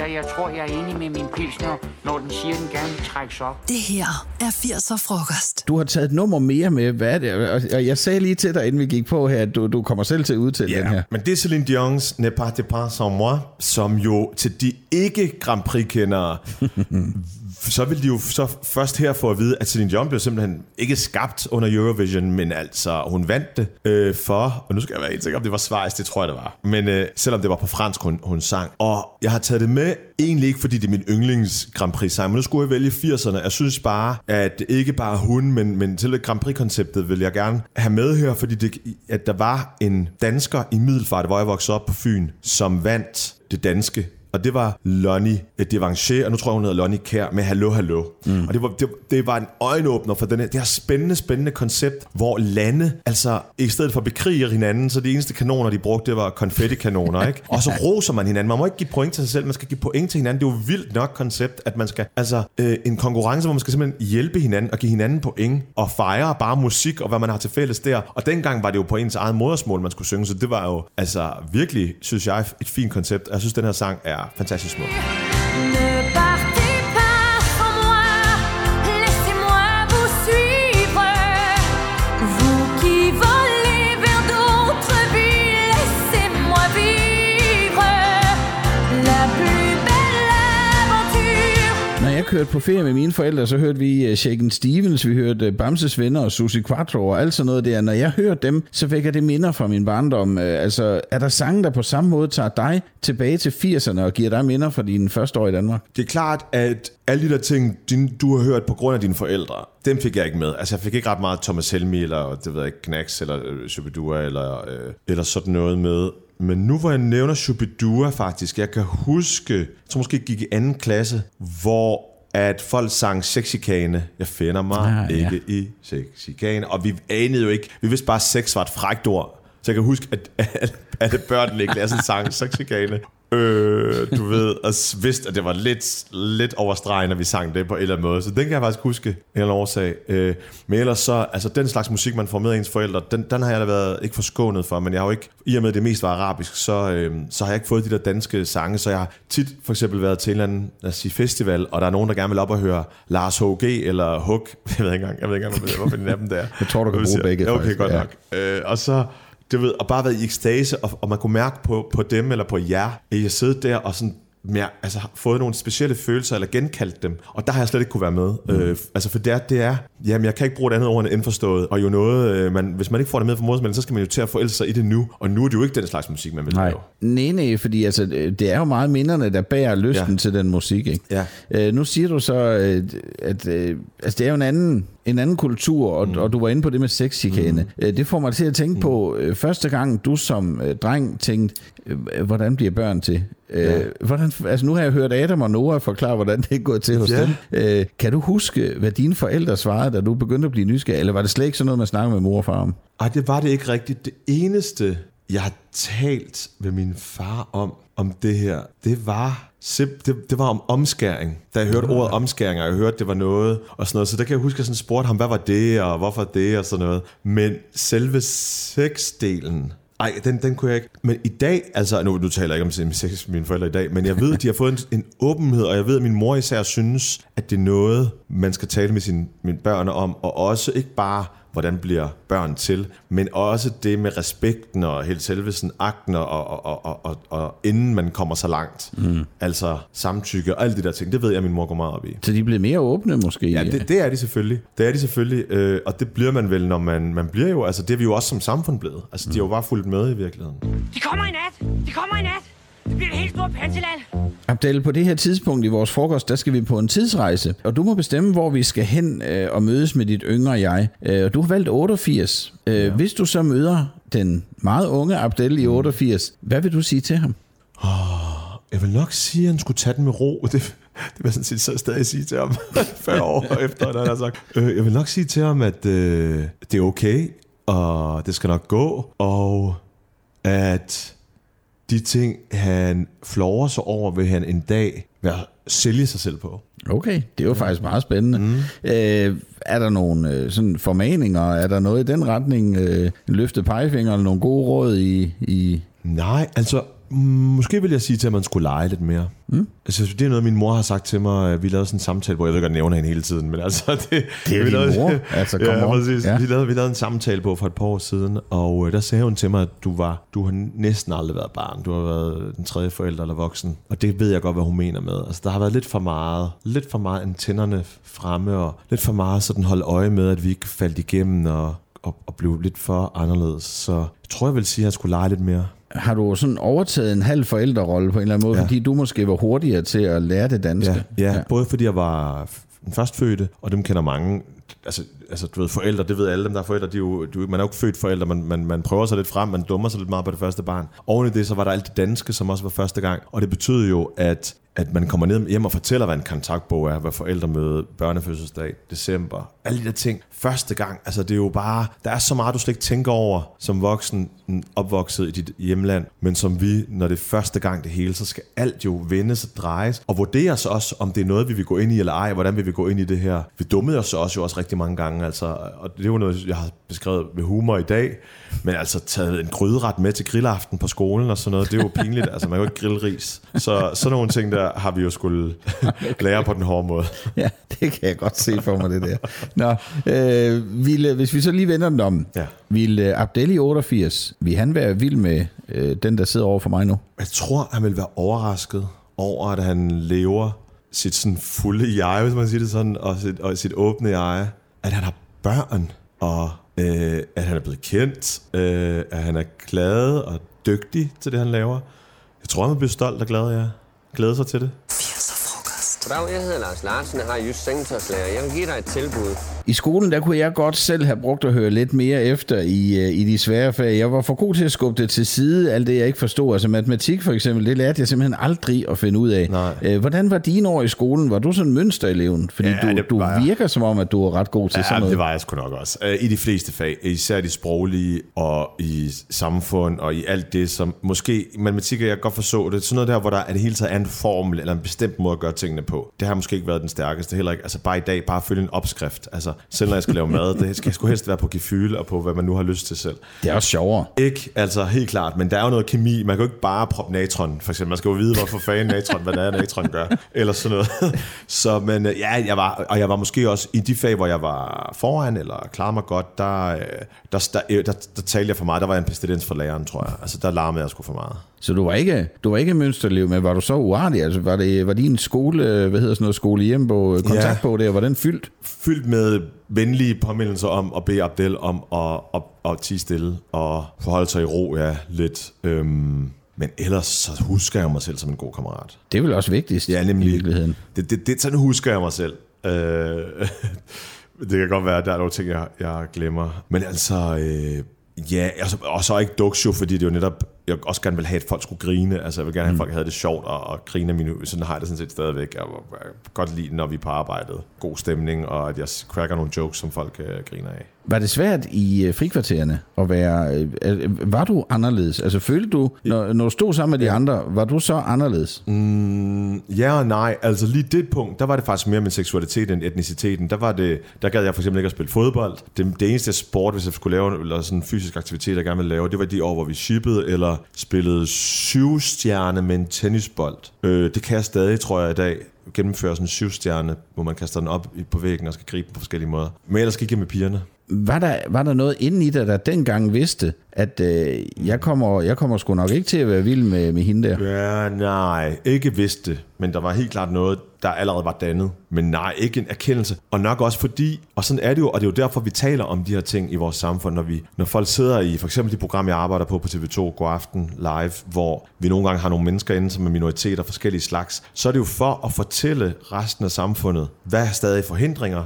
Speaker 7: Walter, jeg tror, jeg er enig med min pilsner, når den siger, den gerne vil trækkes op.
Speaker 2: Det her er 80'er frokost.
Speaker 3: Du har taget et nummer mere med. Hvad er det? Og- jeg sagde lige til dig, inden vi gik på her, at du, du kommer selv til at udtale den her.
Speaker 1: Men det er Celine Dion's Ne partez pas sans moi, som jo til de ikke Grand Prix-kendere, så vil de jo så først her få at vide, at Celine Dion blev simpelthen ikke skabt under Eurovision, men altså hun vandt det øh, for, og nu skal jeg være helt sikker, om det var Schweiz, det tror jeg, det var. Men øh, selvom det var på fransk, hun, hun sang. Og jeg har taget det med, egentlig ikke fordi det er min yndlings Grand Prix sang, men nu skulle jeg vælge 80'erne. Jeg synes bare, at ikke bare hun, men, men til Grand Prix-konceptet vil jeg gerne have med her, fordi det, at der var en dansker i Middelfart, hvor jeg voksede op på Fyn, som vandt det danske og det var Lonnie Devanché, og nu tror jeg, hun hedder Lonnie Kær, med Hallo Hallo. Mm. Og det var, det, det var en øjenåbner for den her, det her spændende, spændende koncept, hvor lande, altså i stedet for bekriger hinanden, så de eneste kanoner, de brugte, det var konfettikanoner, ikke? Og så roser man hinanden. Man må ikke give point til sig selv, man skal give point til hinanden. Det er jo vildt nok koncept, at man skal, altså øh, en konkurrence, hvor man skal simpelthen hjælpe hinanden og give hinanden point, og fejre bare musik og hvad man har til fælles der. Og dengang var det jo på ens eget modersmål, man skulle synge, så det var jo altså virkelig, synes jeg, et fint koncept. Jeg synes, den her sang er fantastisk smuk.
Speaker 3: Kørte på ferie med mine forældre, så hørte vi øh, Shaken Stevens, vi hørte øh, Bamses Venner og Susie Quattro og alt sådan noget der. Når jeg hører dem, så vækker det minder fra min barndom. Øh, altså, er der sange, der på samme måde tager dig tilbage til 80'erne og giver dig minder fra dine første år i Danmark?
Speaker 1: Det er klart, at alle de der ting, du har hørt på grund af dine forældre, dem fik jeg ikke med. Altså, jeg fik ikke ret meget Thomas Helmi, eller det ved jeg ikke, Knacks, eller øh, Shubidua, eller, øh, eller sådan noget med. Men nu hvor jeg nævner Shubidua faktisk, jeg kan huske, jeg tror måske jeg gik i anden klasse, hvor at folk sang sexikane. Jeg finder mig
Speaker 3: Ah,
Speaker 1: ah,
Speaker 3: ja.
Speaker 1: ikke ja. i sexikane. Og vi anede jo ikke, vi vidste bare, at sex var et frækt ord. Så jeg kan huske, at alle, alle børnene i klassen sang sexikane. Øh, du ved, og vidste, at det var lidt, lidt over stregen, når vi sang det på en eller anden måde. Så den kan jeg faktisk huske, en eller anden årsag. Øh, men ellers så, altså den slags musik, man får med af ens forældre, den, den har jeg da været ikke forskånet for, men jeg har jo ikke, i og med at det mest var arabisk, så, øh, så har jeg ikke fået de der danske sange, så jeg har tit for eksempel været til en eller anden, lad os sige, festival, og der er nogen, der gerne vil op og høre Lars H.G. eller Hook, jeg ved ikke engang, jeg ved ikke engang, hvorfor- den af dem der.
Speaker 3: Jeg tror, du kan bruge begge,
Speaker 1: Okay,
Speaker 3: faktisk.
Speaker 1: godt
Speaker 3: Ja.
Speaker 1: nok. Øh, og så, du ved, og bare været i ekstase, og, og man kunne mærke på, på dem eller på jer, at jeg sidder der og sådan mere, altså, fået nogle specielle følelser, eller genkaldt dem. Og der har jeg slet ikke kunne være med. Mm. Øh, altså, for det er, det er, jamen, jeg kan ikke bruge et andet ord end indforstået, og jo noget, øh, man, hvis man ikke får det med fra modersmælen, så skal man jo til at forelske sig i det nu, og nu er det jo ikke den slags musik, man vil
Speaker 3: Nej.
Speaker 1: lave.
Speaker 3: Nej, nej, fordi altså, det er jo meget minderne, der bærer lysten ja. Til den musik. Ikke?
Speaker 1: Ja.
Speaker 3: Øh, nu siger du så, øh, at øh, altså, det er jo en anden, en anden kultur, og, mm. og du var inde på det med sexchikane. Mm. Øh, det får mig til at tænke mm. på, øh, første gang du som øh, dreng tænkte, øh, hvordan bliver børn til? Øh,
Speaker 1: Ja.
Speaker 3: hvordan, altså nu har jeg hørt Adam og Noah forklare, hvordan det er gået til hos
Speaker 1: Ja.
Speaker 3: dem. Øh, kan du huske, hvad dine forældre svarede, da du begyndte at blive nysgerrig? Eller var det slet ikke sådan noget, man snakkede med mor og far om?
Speaker 1: Ej, det var det ikke rigtigt. Det eneste, jeg har talt med min far om, om det her, det var, simp- det, det var om omskæring. Da jeg hørte ordet omskæring, og jeg hørte, det var noget, og sådan noget. Så der kan jeg huske, at jeg sådan spurgte ham, hvad var det, og hvorfor det, og sådan noget. Men selve sexdelen, ej, den, den kunne jeg ikke. Men i dag, altså nu, nu taler jeg ikke om sex med mine forældre i dag, men jeg ved, at de har fået en, en åbenhed, og jeg ved, at min mor især synes, at det er noget, man skal tale med sine, mine børn om, og også ikke bare hvordan bliver børn til, men også det med respekten og helt selve sådan akten og, og, og, og, og, og inden man kommer så langt. Mm. Altså samtykke og alle de der ting, det ved jeg, at min mor går meget op i.
Speaker 3: Så de blev mere åbne måske?
Speaker 1: Ja, det, det er de selvfølgelig. Det er de selvfølgelig, øh, og det bliver man vel, når man, man bliver jo, altså det er vi jo også som samfund blevet. Altså de har jo bare fulgt med i virkeligheden.
Speaker 8: De kommer i nat! De kommer i nat! Det bliver et helt stort panseland!
Speaker 3: Abdel, på det her tidspunkt i vores frokost, der skal vi på en tidsrejse, og du må bestemme, hvor vi skal hen øh, og mødes med dit yngre jeg. Øh, og du har valgt 88. Øh, ja. Hvis du så møder den meget unge Abdel i 88, hvad vil du sige til ham?
Speaker 1: Jeg vil nok sige, at han skulle tage den med ro. Det, det vil jeg sådan set så stadig sige til ham 40 år efter, at han har sagt. Øh, Jeg vil nok sige til ham, at øh, det er okay, og det skal nok gå, og at de ting, han florer sig over, vil han en dag være, sælge sig selv på.
Speaker 3: Okay, det er jo faktisk meget spændende. Mm. Øh, er der nogle øh, sådan formaninger? Er der noget i den retning? Øh, en løftet pegefinger eller nogle gode råd i... i
Speaker 1: Nej, altså, måske vil jeg sige til, at man skulle lege lidt mere. Mm. Altså, det er noget, min mor har sagt til mig. Vi lavede sådan en samtale, hvor jeg ved godt, nævner hende hele tiden, men altså... Det,
Speaker 3: Det er
Speaker 1: vi lavede,
Speaker 3: mor. Altså, come
Speaker 1: ja, præcis.
Speaker 3: Ja.
Speaker 1: Vi, lavede, vi lavede en samtale på for et par år siden, og øh, der sagde hun til mig, at du, var, du har næsten aldrig været barn. Du har været den tredje forælder eller voksen. Og det ved jeg godt, hvad hun mener med. Altså, der har været lidt for meget, lidt for meget antennerne fremme, og lidt for meget sådan holde øje med, at vi ikke faldt igennem, og, og, og blev lidt for anderledes. Så jeg tror, jeg vil sige, at han skulle lege lidt mere.
Speaker 3: Har du sådan overtaget en halv forældrerolle på en eller anden måde, ja. Fordi du måske var hurtigere til at lære det danske?
Speaker 1: Ja, ja, ja, både fordi jeg var den førstfødte, og dem kender mange. Altså, altså, du ved, forældre, det ved alle dem, der er forældre, de er jo, du, man er jo ikke født forældre, man, man, man prøver sig lidt frem, man dummer sig lidt meget på det første barn. Oven i det, så var der alt det danske, som også var første gang, og det betød jo, at at man kommer ned hjem og fortæller, hvad en kontaktbog er, hvad forældremøde, børnefødselsdag, december, alle de der ting. Første gang, altså det er jo bare, der er så meget, du slet ikke tænker over som voksen, opvokset i dit hjemland, men som vi, når det er første gang det hele, så skal alt jo vendes og drejes, og vurderes også, om det er noget, vi vil gå ind i eller ej, hvordan vil vi gå ind i det her. Vi dummede os også jo også rigtig mange gange, altså, og det er jo noget, jeg har beskrevet med humor i dag, men altså taget en gryderet med til grillaften på skolen og sådan noget, det er jo pinligt, altså man kan jo ikke grille ris. Så sådan nogle ting der har vi jo skulle lære på den hårde måde.
Speaker 3: Ja, det kan jeg godt se for mig, det der. Nå, øh, ville, hvis vi så lige vender den om.
Speaker 1: Ja.
Speaker 3: Ville øh, Abdel i 88, vil han være vild med øh, den, der sidder over for mig nu?
Speaker 1: Jeg tror, han vil være overrasket over, at han lever sit sådan fulde jeg, hvis man siger det sådan, og sit, og sit åbne jeg, at han har børn, og øh, at han er blevet kendt, øh, at han er glad og dygtig til det, han laver. Jeg tror, han bliver stolt og glad, ja. Glæder sig til det.
Speaker 2: 80'er frokost.
Speaker 9: Goddag, jeg hedder Lars Larsen, jeg har just sengetøjslærer. Jeg vil give dig et tilbud.
Speaker 3: I skolen, der kunne jeg godt selv have brugt at høre lidt mere efter i, øh, i de svære fag. Jeg var for god til at skubbe det til side, alt det jeg ikke forstod. Altså matematik for eksempel, det lærte jeg simpelthen aldrig at finde ud af.
Speaker 1: Nej.
Speaker 3: Øh, Hvordan var dine år i skolen? Var du sådan mønstereleven? Fordi
Speaker 1: Ja,
Speaker 3: du,
Speaker 1: det
Speaker 3: du
Speaker 1: var jeg.
Speaker 3: virker som om, at du er ret god til sådan
Speaker 1: Ja,
Speaker 3: noget.
Speaker 1: det var jeg sgu nok også. Øh, I de fleste fag, især de sproglige og i samfund og i alt det, som måske matematik, jeg godt forstå det, sådan noget der, hvor der er det hele taget er en formel eller en bestemt måde at gøre tingene på. Det har måske ikke været den stærkeste heller ikke. Altså bare i dag, bare følge en opskrift. Altså selv når jeg skal lave mad, det skal sgu helst være på gefyl og på, hvad man nu har lyst til selv.
Speaker 3: Det er også sjovere.
Speaker 1: Ikke, altså helt klart, men der er jo noget kemi. Man kan jo ikke bare proppe natron, for eksempel. Man skal jo vide, hvorfor fanden natron, hvad det er, natron gør, eller sådan noget. Så, men øh, ja, jeg var, og jeg var måske også i de fag, hvor jeg var foran, eller klarede mig godt, der, øh, der, der, der, der, der talte jeg for meget. Der var jeg en pestilens for læreren, tror jeg. Altså, der larmede jeg sgu for meget.
Speaker 3: Så du var ikke, du var ikke mønsterelev, men var du så uartig? Altså var, det, var din skole, hvad hedder sådan noget, skole hjemmebog, kontaktbog der, var den fyldt?
Speaker 1: Fyldt med venlige påmindelser om at bede Abdel om at, at, at tige stille og forholde sig i ro, ja, lidt. Øhm, men ellers så husker jeg mig selv som en god kammerat.
Speaker 3: Det er vel også vigtigst
Speaker 1: Ja,
Speaker 3: i
Speaker 1: nemlig.
Speaker 3: virkeligheden.
Speaker 1: Det, det, det, sådan husker jeg mig selv. Øh, det kan godt være, at der er nogle ting, jeg, jeg glemmer. Men altså, øh, ja, altså, og så ikke duksjo, fordi det er jo netop, jeg også gerne vil have, at folk skulle grine. Altså, jeg vil gerne have, at folk havde det sjovt og, og grine af mine... Sådan har jeg det sådan set stadigvæk. Jeg, jeg kan godt lide, når vi er på arbejdet. God stemning, og at jeg cracker nogle jokes, som folk øh, griner af.
Speaker 3: Var det svært i øh, frikvartererne at være... Øh, øh, var du anderledes? Altså følte du, når, når du stod sammen med de andre, var du så anderledes?
Speaker 1: Mm, ja og nej. Altså lige det punkt, der var det faktisk mere med seksualitet end etniciteten. Der, var det, der gad jeg for eksempel ikke at spille fodbold. Det, det eneste sport, hvis jeg skulle lave eller sådan en fysisk aktivitet, jeg gerne ville lave, det var de år, hvor vi shippede eller spillede syvstjerne med en tennisbold. Øh, det kan jeg stadig, tror jeg, i dag gennemføre sådan en syvstjerne, hvor man kaster den op i- på væggen og skal gribe den på forskellige måder. Men ellers gik jeg med pigerne.
Speaker 3: Var der, var der noget inde i dig, der dengang vidste, at øh, jeg, kommer, jeg kommer sgu nok ikke til at være vild med, med hende der?
Speaker 1: Ja, nej, ikke vidste men der var helt klart noget, der allerede var dannet. Men nej, ikke en erkendelse. Og nok også fordi, og sådan er det jo, og det er jo derfor, vi taler om de her ting i vores samfund, når, vi, når folk sidder i for eksempel de program, jeg arbejder på på TV2, God Aften Live, hvor vi nogle gange har nogle mennesker inde, som er minoriteter forskellige slags, så er det jo for at fortælle resten af samfundet, hvad er stadig forhindringer,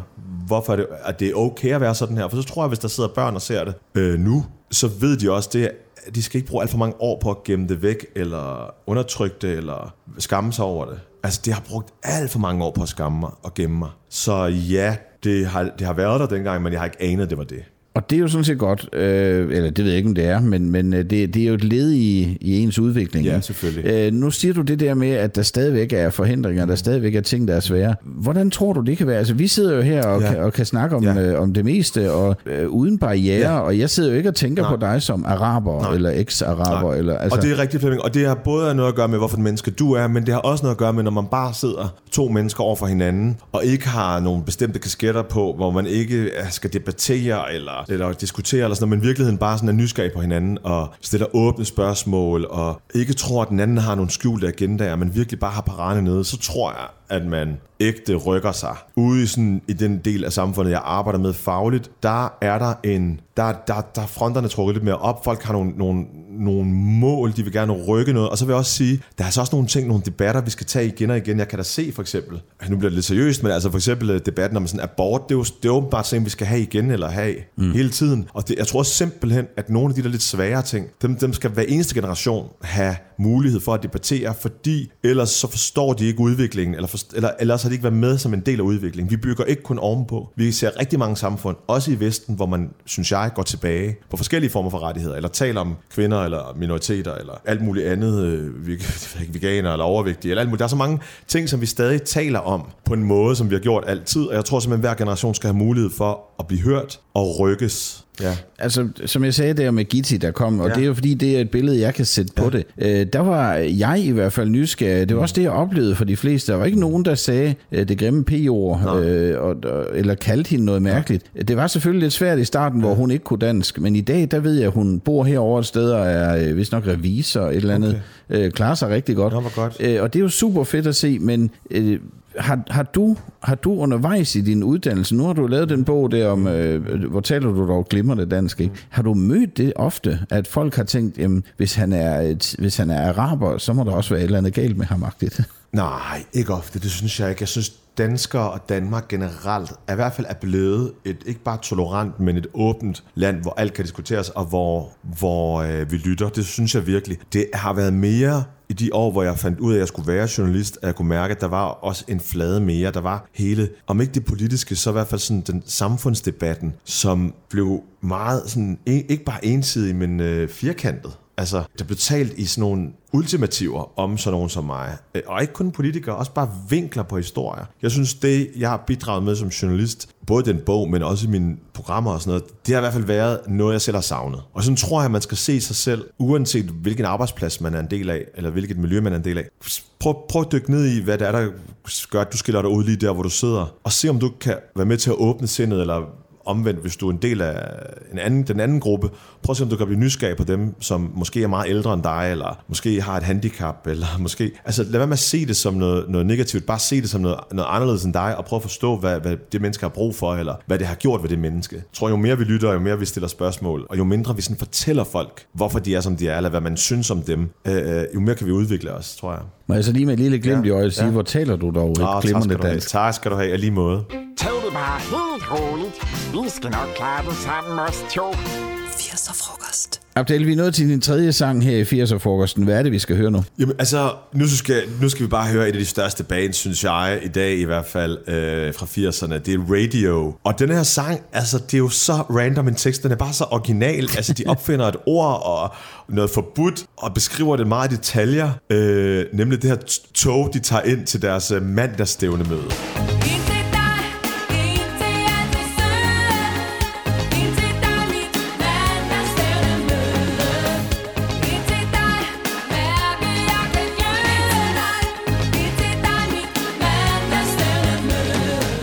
Speaker 1: hvorfor er det, at det er okay at være sådan her. For så tror jeg, hvis der sidder børn og ser det øh, nu, så ved de også det, de skal ikke bruge alt for mange år på at gemme det væk, eller undertrykke det, eller skamme sig over det. Altså, det har brugt alt for mange år på at skamme mig og gemme mig. Så ja, det har, det har været der dengang, men jeg har ikke anet, at det var det.
Speaker 3: Og det er jo sådan set godt, øh, eller det ved jeg ikke, om det er, men, men øh, det, det er jo et led i, i ens udvikling.
Speaker 1: Ja, selvfølgelig.
Speaker 3: Øh, nu siger du det der med, at der stadigvæk er forhindringer, der stadigvæk er ting, der er svære. Hvordan tror du, det kan være? Altså, vi sidder jo her og,
Speaker 1: Ja.
Speaker 3: kan, og kan snakke om,
Speaker 1: Ja.
Speaker 3: øh, om det meste, og øh, uden barriere,
Speaker 1: Ja.
Speaker 3: og jeg sidder jo ikke og tænker
Speaker 1: Nej.
Speaker 3: på dig som araber,
Speaker 1: Nej.
Speaker 3: eller eks-araber, eller altså...
Speaker 1: Og det er rigtigt, Flemming. Og det har både noget at gøre med, hvorfor et menneske du er, men det har også noget at gøre med, når man bare sidder to mennesker over for hinanden, og ikke har nogle bestemte kasketter på, hvor man ikke øh, skal debattere eller, eller diskutere, eller sådan noget, men i virkeligheden bare sådan er nysgerrig på hinanden, og stiller åbne spørgsmål, og ikke tror, at den anden har nogle skjulte agendaer, men virkelig bare har parane nede, så tror jeg, at man ægte rykker sig. Ude i, sådan, i den del af samfundet, jeg arbejder med fagligt, der er der en, der, der, der er fronterne trukket lidt mere op. Folk har nogle, nogle, nogle mål, de vil gerne rykke noget. Og så vil jeg også sige, der er altså også nogle ting, nogle debatter, vi skal tage igen og igen. Jeg kan da se for eksempel, nu bliver det lidt seriøst, men altså for eksempel øh, debatten om sådan abort, det er jo det er åbenbart ting, vi skal have igen eller have mm. hele tiden. Og det, jeg tror simpelthen, at nogle af de der lidt svære ting, dem, dem skal hver eneste generation have mulighed for at debattere, fordi ellers så forstår de ikke udviklingen, eller, forst- eller ellers har de ikke været med som en del af udviklingen. Vi bygger ikke kun ovenpå. Vi ser rigtig mange samfund, også i Vesten, hvor man, synes jeg, går tilbage på forskellige former for rettigheder, eller taler om kvinder, eller minoriteter, eller alt muligt andet, øh, veganer, eller overvægtige, eller alt muligt. Der er så mange ting, som vi stadig taler om på en måde, som vi har gjort altid, og jeg tror simpelthen, at hver generation skal have mulighed for at blive hørt og rykkes. Ja.
Speaker 3: Altså, som jeg sagde der med Gitti, der kom, og
Speaker 1: Ja.
Speaker 3: ja. det er jo fordi, det er et billede, jeg kan sætte ja. på det. Øh, der var jeg i hvert fald nysgerrig. Det var også det, jeg oplevede for de fleste. Der var ikke nogen, der sagde øh, det grimme p-ord, øh, og, eller kaldte hende noget mærkeligt. Det var selvfølgelig lidt svært i starten, hvor hun ikke kunne dansk, men i dag, der ved jeg, at hun bor herovre et sted og er øh, vist nok revisor et eller andet. Okay. Øh, klarer sig rigtig godt.
Speaker 1: Nå, godt.
Speaker 3: Øh, og det er jo super fedt at se, men... Øh, har, har, du, har du undervejs i din uddannelse, nu har du lavet den bog der om, øh, hvor taler du dog glimrende dansk, ikke? har du mødt det ofte, at folk har tænkt, jamen, hvis han er, et, hvis han er araber, så må der også være et eller andet galt med ham, agtigt.
Speaker 1: Nej, ikke ofte. Det synes jeg ikke. Jeg synes, danskere og Danmark generelt er i hvert fald er blevet et ikke bare tolerant, men et åbent land, hvor alt kan diskuteres, og hvor, hvor øh, vi lytter. Det synes jeg virkelig. Det har været mere i de år, hvor jeg fandt ud af, at jeg skulle være journalist, at jeg kunne mærke, at der var også en flade mere. Der var hele, om ikke det politiske, så i hvert fald sådan den samfundsdebatten, som blev meget sådan, ikke bare ensidig, men øh, firkantet. Altså, der blev talt i sådan nogle ultimativer om sådan nogen som mig. Øh, og ikke kun politikere, også bare vinkler på historier. Jeg synes, det, jeg har bidraget med som journalist, både den bog, men også i mine programmer og sådan noget, det har i hvert fald været noget, jeg selv har savnet. Og sådan tror jeg, man skal se sig selv, uanset hvilken arbejdsplads man er en del af, eller hvilket miljø man er en del af. Prøv, prøv at dykke ned i, hvad det er, der gør, at du skiller dig ud lige der, hvor du sidder, og se, om du kan være med til at åbne sindet, eller omvendt, hvis du er en del af en anden, den anden gruppe, prøv at se, om du kan blive nysgerrig på dem, som måske er meget ældre end dig, eller måske har et handicap, eller måske... Altså, lad være med at se det som noget, noget negativt. Bare se det som noget, noget anderledes end dig, og prøv at forstå, hvad, hvad det menneske har brug for, eller hvad det har gjort ved det menneske. Jeg tror, jo mere vi lytter, jo mere vi stiller spørgsmål, og jo mindre vi sådan fortæller folk, hvorfor de er, som de er, eller hvad man synes om dem, øh, jo mere kan vi udvikle os, tror jeg.
Speaker 3: Må jeg så lige med et lille glimt
Speaker 1: Ja,
Speaker 3: i øjet sige,
Speaker 1: ja.
Speaker 3: hvor taler du dog ikke
Speaker 1: tak
Speaker 3: glimrende
Speaker 1: skal du have.
Speaker 3: dansk?
Speaker 1: Tak skal du have, af lige måde.
Speaker 7: Tag det bare helt roligt. Vi skal nok klare det sammen, os to.
Speaker 2: 80'er frokost.
Speaker 3: Abdel, vi er nået til din tredje sang her i 80'er-frokosten. Hvad er det, vi skal høre nu?
Speaker 1: Jamen altså, nu skal, nu skal vi bare høre et af de største bands, synes jeg, i dag i hvert fald, øh, fra 80'erne. Det er Radio. Og den her sang, altså, det er jo så random en tekst. Den er bare så original. Altså, de opfinder et ord og noget forbudt, og beskriver det meget i detaljer. Øh, nemlig det her tog, de tager ind til deres øh, mandagsstævne møde.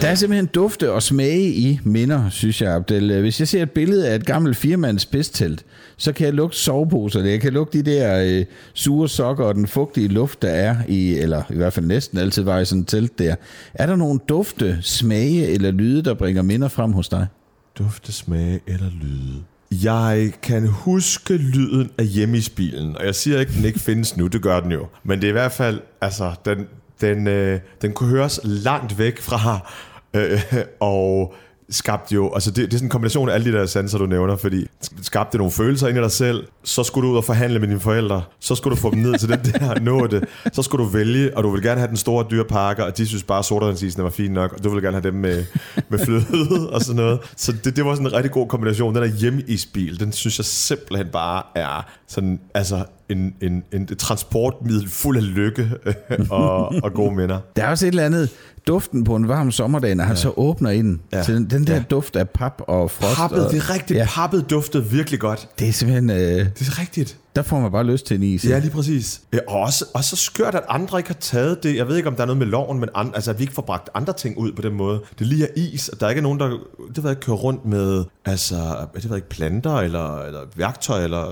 Speaker 3: Der er simpelthen dufte og smage i minder, synes jeg, Abdel. Øh, hvis jeg ser et billede af et gammelt firmands pesttelt, så kan jeg lugte soveposerne. Jeg kan lugte de der øh, sure sokker og den fugtige luft, der er i, eller i hvert fald næsten altid var i sådan et telt der. Er der nogle dufte, smage eller lyde, der bringer minder frem hos dig?
Speaker 1: Dufte, smage eller lyde. Jeg kan huske lyden af hjemmesbilen, og jeg siger ikke, at den ikke findes nu, det gør den jo. Men det er i hvert fald, altså, den, den, øh, den kunne høres langt væk fra, øh, og skabte jo, altså det, det er sådan en kombination af alle de der sanser, du nævner, fordi skabte nogle følelser ind i dig selv, så skulle du ud og forhandle med dine forældre, så skulle du få dem ned til den der nåde, så skulle du vælge, og du vil gerne have den store dyrepakke, og de synes bare, at sodavandsisen var fin nok, og du vil gerne have dem med, med fløde og sådan noget. Så det, det var sådan en rigtig god kombination. Den der hjemmeisbil, den synes jeg simpelthen bare er sådan, altså en, en, en transportmiddel fuld af lykke og, og gode minder.
Speaker 3: Der er også et eller andet, duften på en varm sommerdag, når han så åbner ind.
Speaker 1: Ja.
Speaker 3: Så den, den der
Speaker 1: Ja.
Speaker 3: duft af pap og frost.
Speaker 1: Pappet,
Speaker 3: og,
Speaker 1: det er rigtigt.
Speaker 3: Ja,
Speaker 1: Ja. Pappet duftede virkelig godt.
Speaker 3: det er simpelthen... Øh,
Speaker 1: Det er rigtigt.
Speaker 3: Der får man bare lyst til en is.
Speaker 1: Ja, lige præcis. Ja, og, også, og så skørt, at andre ikke har taget det. Jeg ved ikke, om der er noget med loven, men an, altså, at vi ikke får bragt andre ting ud på den måde. Det lige er is, og der er ikke nogen, der det ved jeg, kører rundt med altså, det ved ikke, planter, eller, eller værktøj, eller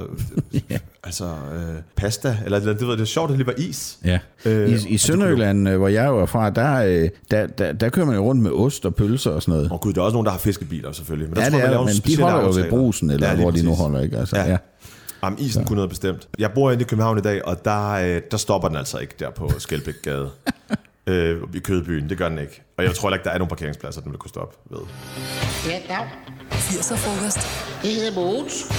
Speaker 1: altså, øh, pasta, eller det, det, ved jeg, det er sjovt, at det lige var is.
Speaker 3: Ja.
Speaker 1: Øh,
Speaker 3: I, I Sønderjylland, øh, hvor jeg jo er fra, der, øh, der, der, der kører man jo rundt med ost og pølser og sådan noget.
Speaker 1: Og gud, der er også nogen, der har fiskebiler, selvfølgelig. Men der
Speaker 3: Ja,
Speaker 1: tror
Speaker 3: det
Speaker 1: man
Speaker 3: er
Speaker 1: nogle
Speaker 3: men de holder jo ved brusen, eller
Speaker 1: Ja,
Speaker 3: hvor de nu
Speaker 1: præcis.
Speaker 3: holder, ikke? Altså,
Speaker 1: Ja.
Speaker 3: ja.
Speaker 1: Ja. Jamen, isen kunne noget bestemt. Jeg bor inde i København i dag, og der, øh, der stopper den altså ikke der på Skelbækgade. øh, I Kødbyen, det gør den ikke. Og jeg tror heller ikke, der er nogen parkeringspladser, den vil kunne stoppe ved.
Speaker 8: Ja, dag.
Speaker 2: 80'er frokost.
Speaker 8: Jeg hedder Mogens.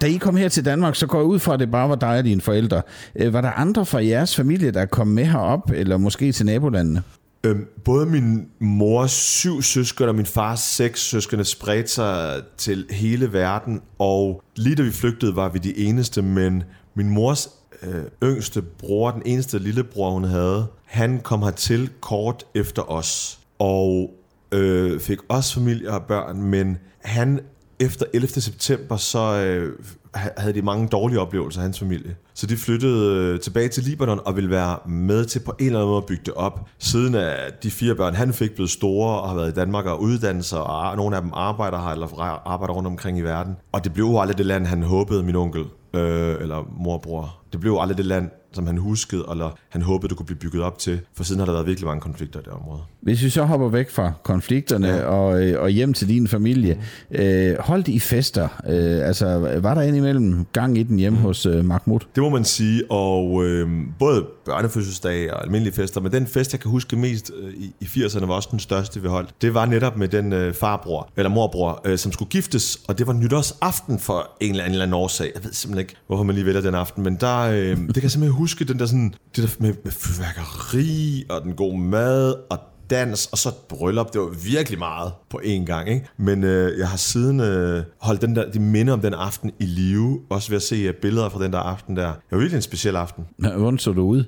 Speaker 3: Da I kom her til Danmark, så går jeg ud fra, at det bare var dig og dine forældre. Øh, Var der andre fra jeres familie, der kom med herop, eller måske til nabolandene?
Speaker 1: Øhm, både min mors syv søskende og min fars seks søskende spredte sig til hele verden, og lige da vi flygtede, var vi de eneste, men min mors øh, yngste bror, den eneste lillebror, hun havde, han kom hertil kort efter os, og øh, fik også familie og børn, men han efter 11. september, så øh, havde de mange dårlige oplevelser, hans familie. Så de flyttede øh, tilbage til Libanon og ville være med til på en eller anden måde at bygge det op. Siden at de fire børn, han fik blevet store og har været i Danmark og uddannet sig, og nogle af dem arbejder her eller arbejder rundt omkring i verden. Og det blev jo aldrig det land, han håbede, min onkel øh, eller morbror det blev aldrig det land, som han huskede, eller han håbede, det kunne blive bygget op til. For siden har der været virkelig mange konflikter i det område.
Speaker 3: Hvis vi så hopper væk fra konflikterne ja. og, øh, og hjem til din familie, øh, holdt I fester? Øh, altså, var der indimellem gang i den hjemme mm. hos øh, Mahmoud?
Speaker 1: Det må man sige, og øh, både børnefødselsdage og almindelige fester, men den fest, jeg kan huske mest øh, i, i 80'erne, var også den største, vi holdt. Det var netop med den øh, farbror, eller morbror, øh, som skulle giftes, og det var nytårsaften for en eller anden, eller anden årsag. Jeg ved simpelthen ikke, hvorfor man lige vælger den aften, men der, øh, det kan jeg simpelthen huske, den der sådan, det der med, med fyrværkeri, og den gode mad, og dans, og så et bryllup. Det var virkelig meget på én gang, ikke? Men øh, jeg har siden øh, holdt den der, de minder om den aften i live, også ved at se øh, billeder fra den der aften der. Det var virkelig en speciel aften.
Speaker 3: Hvordan så du ud?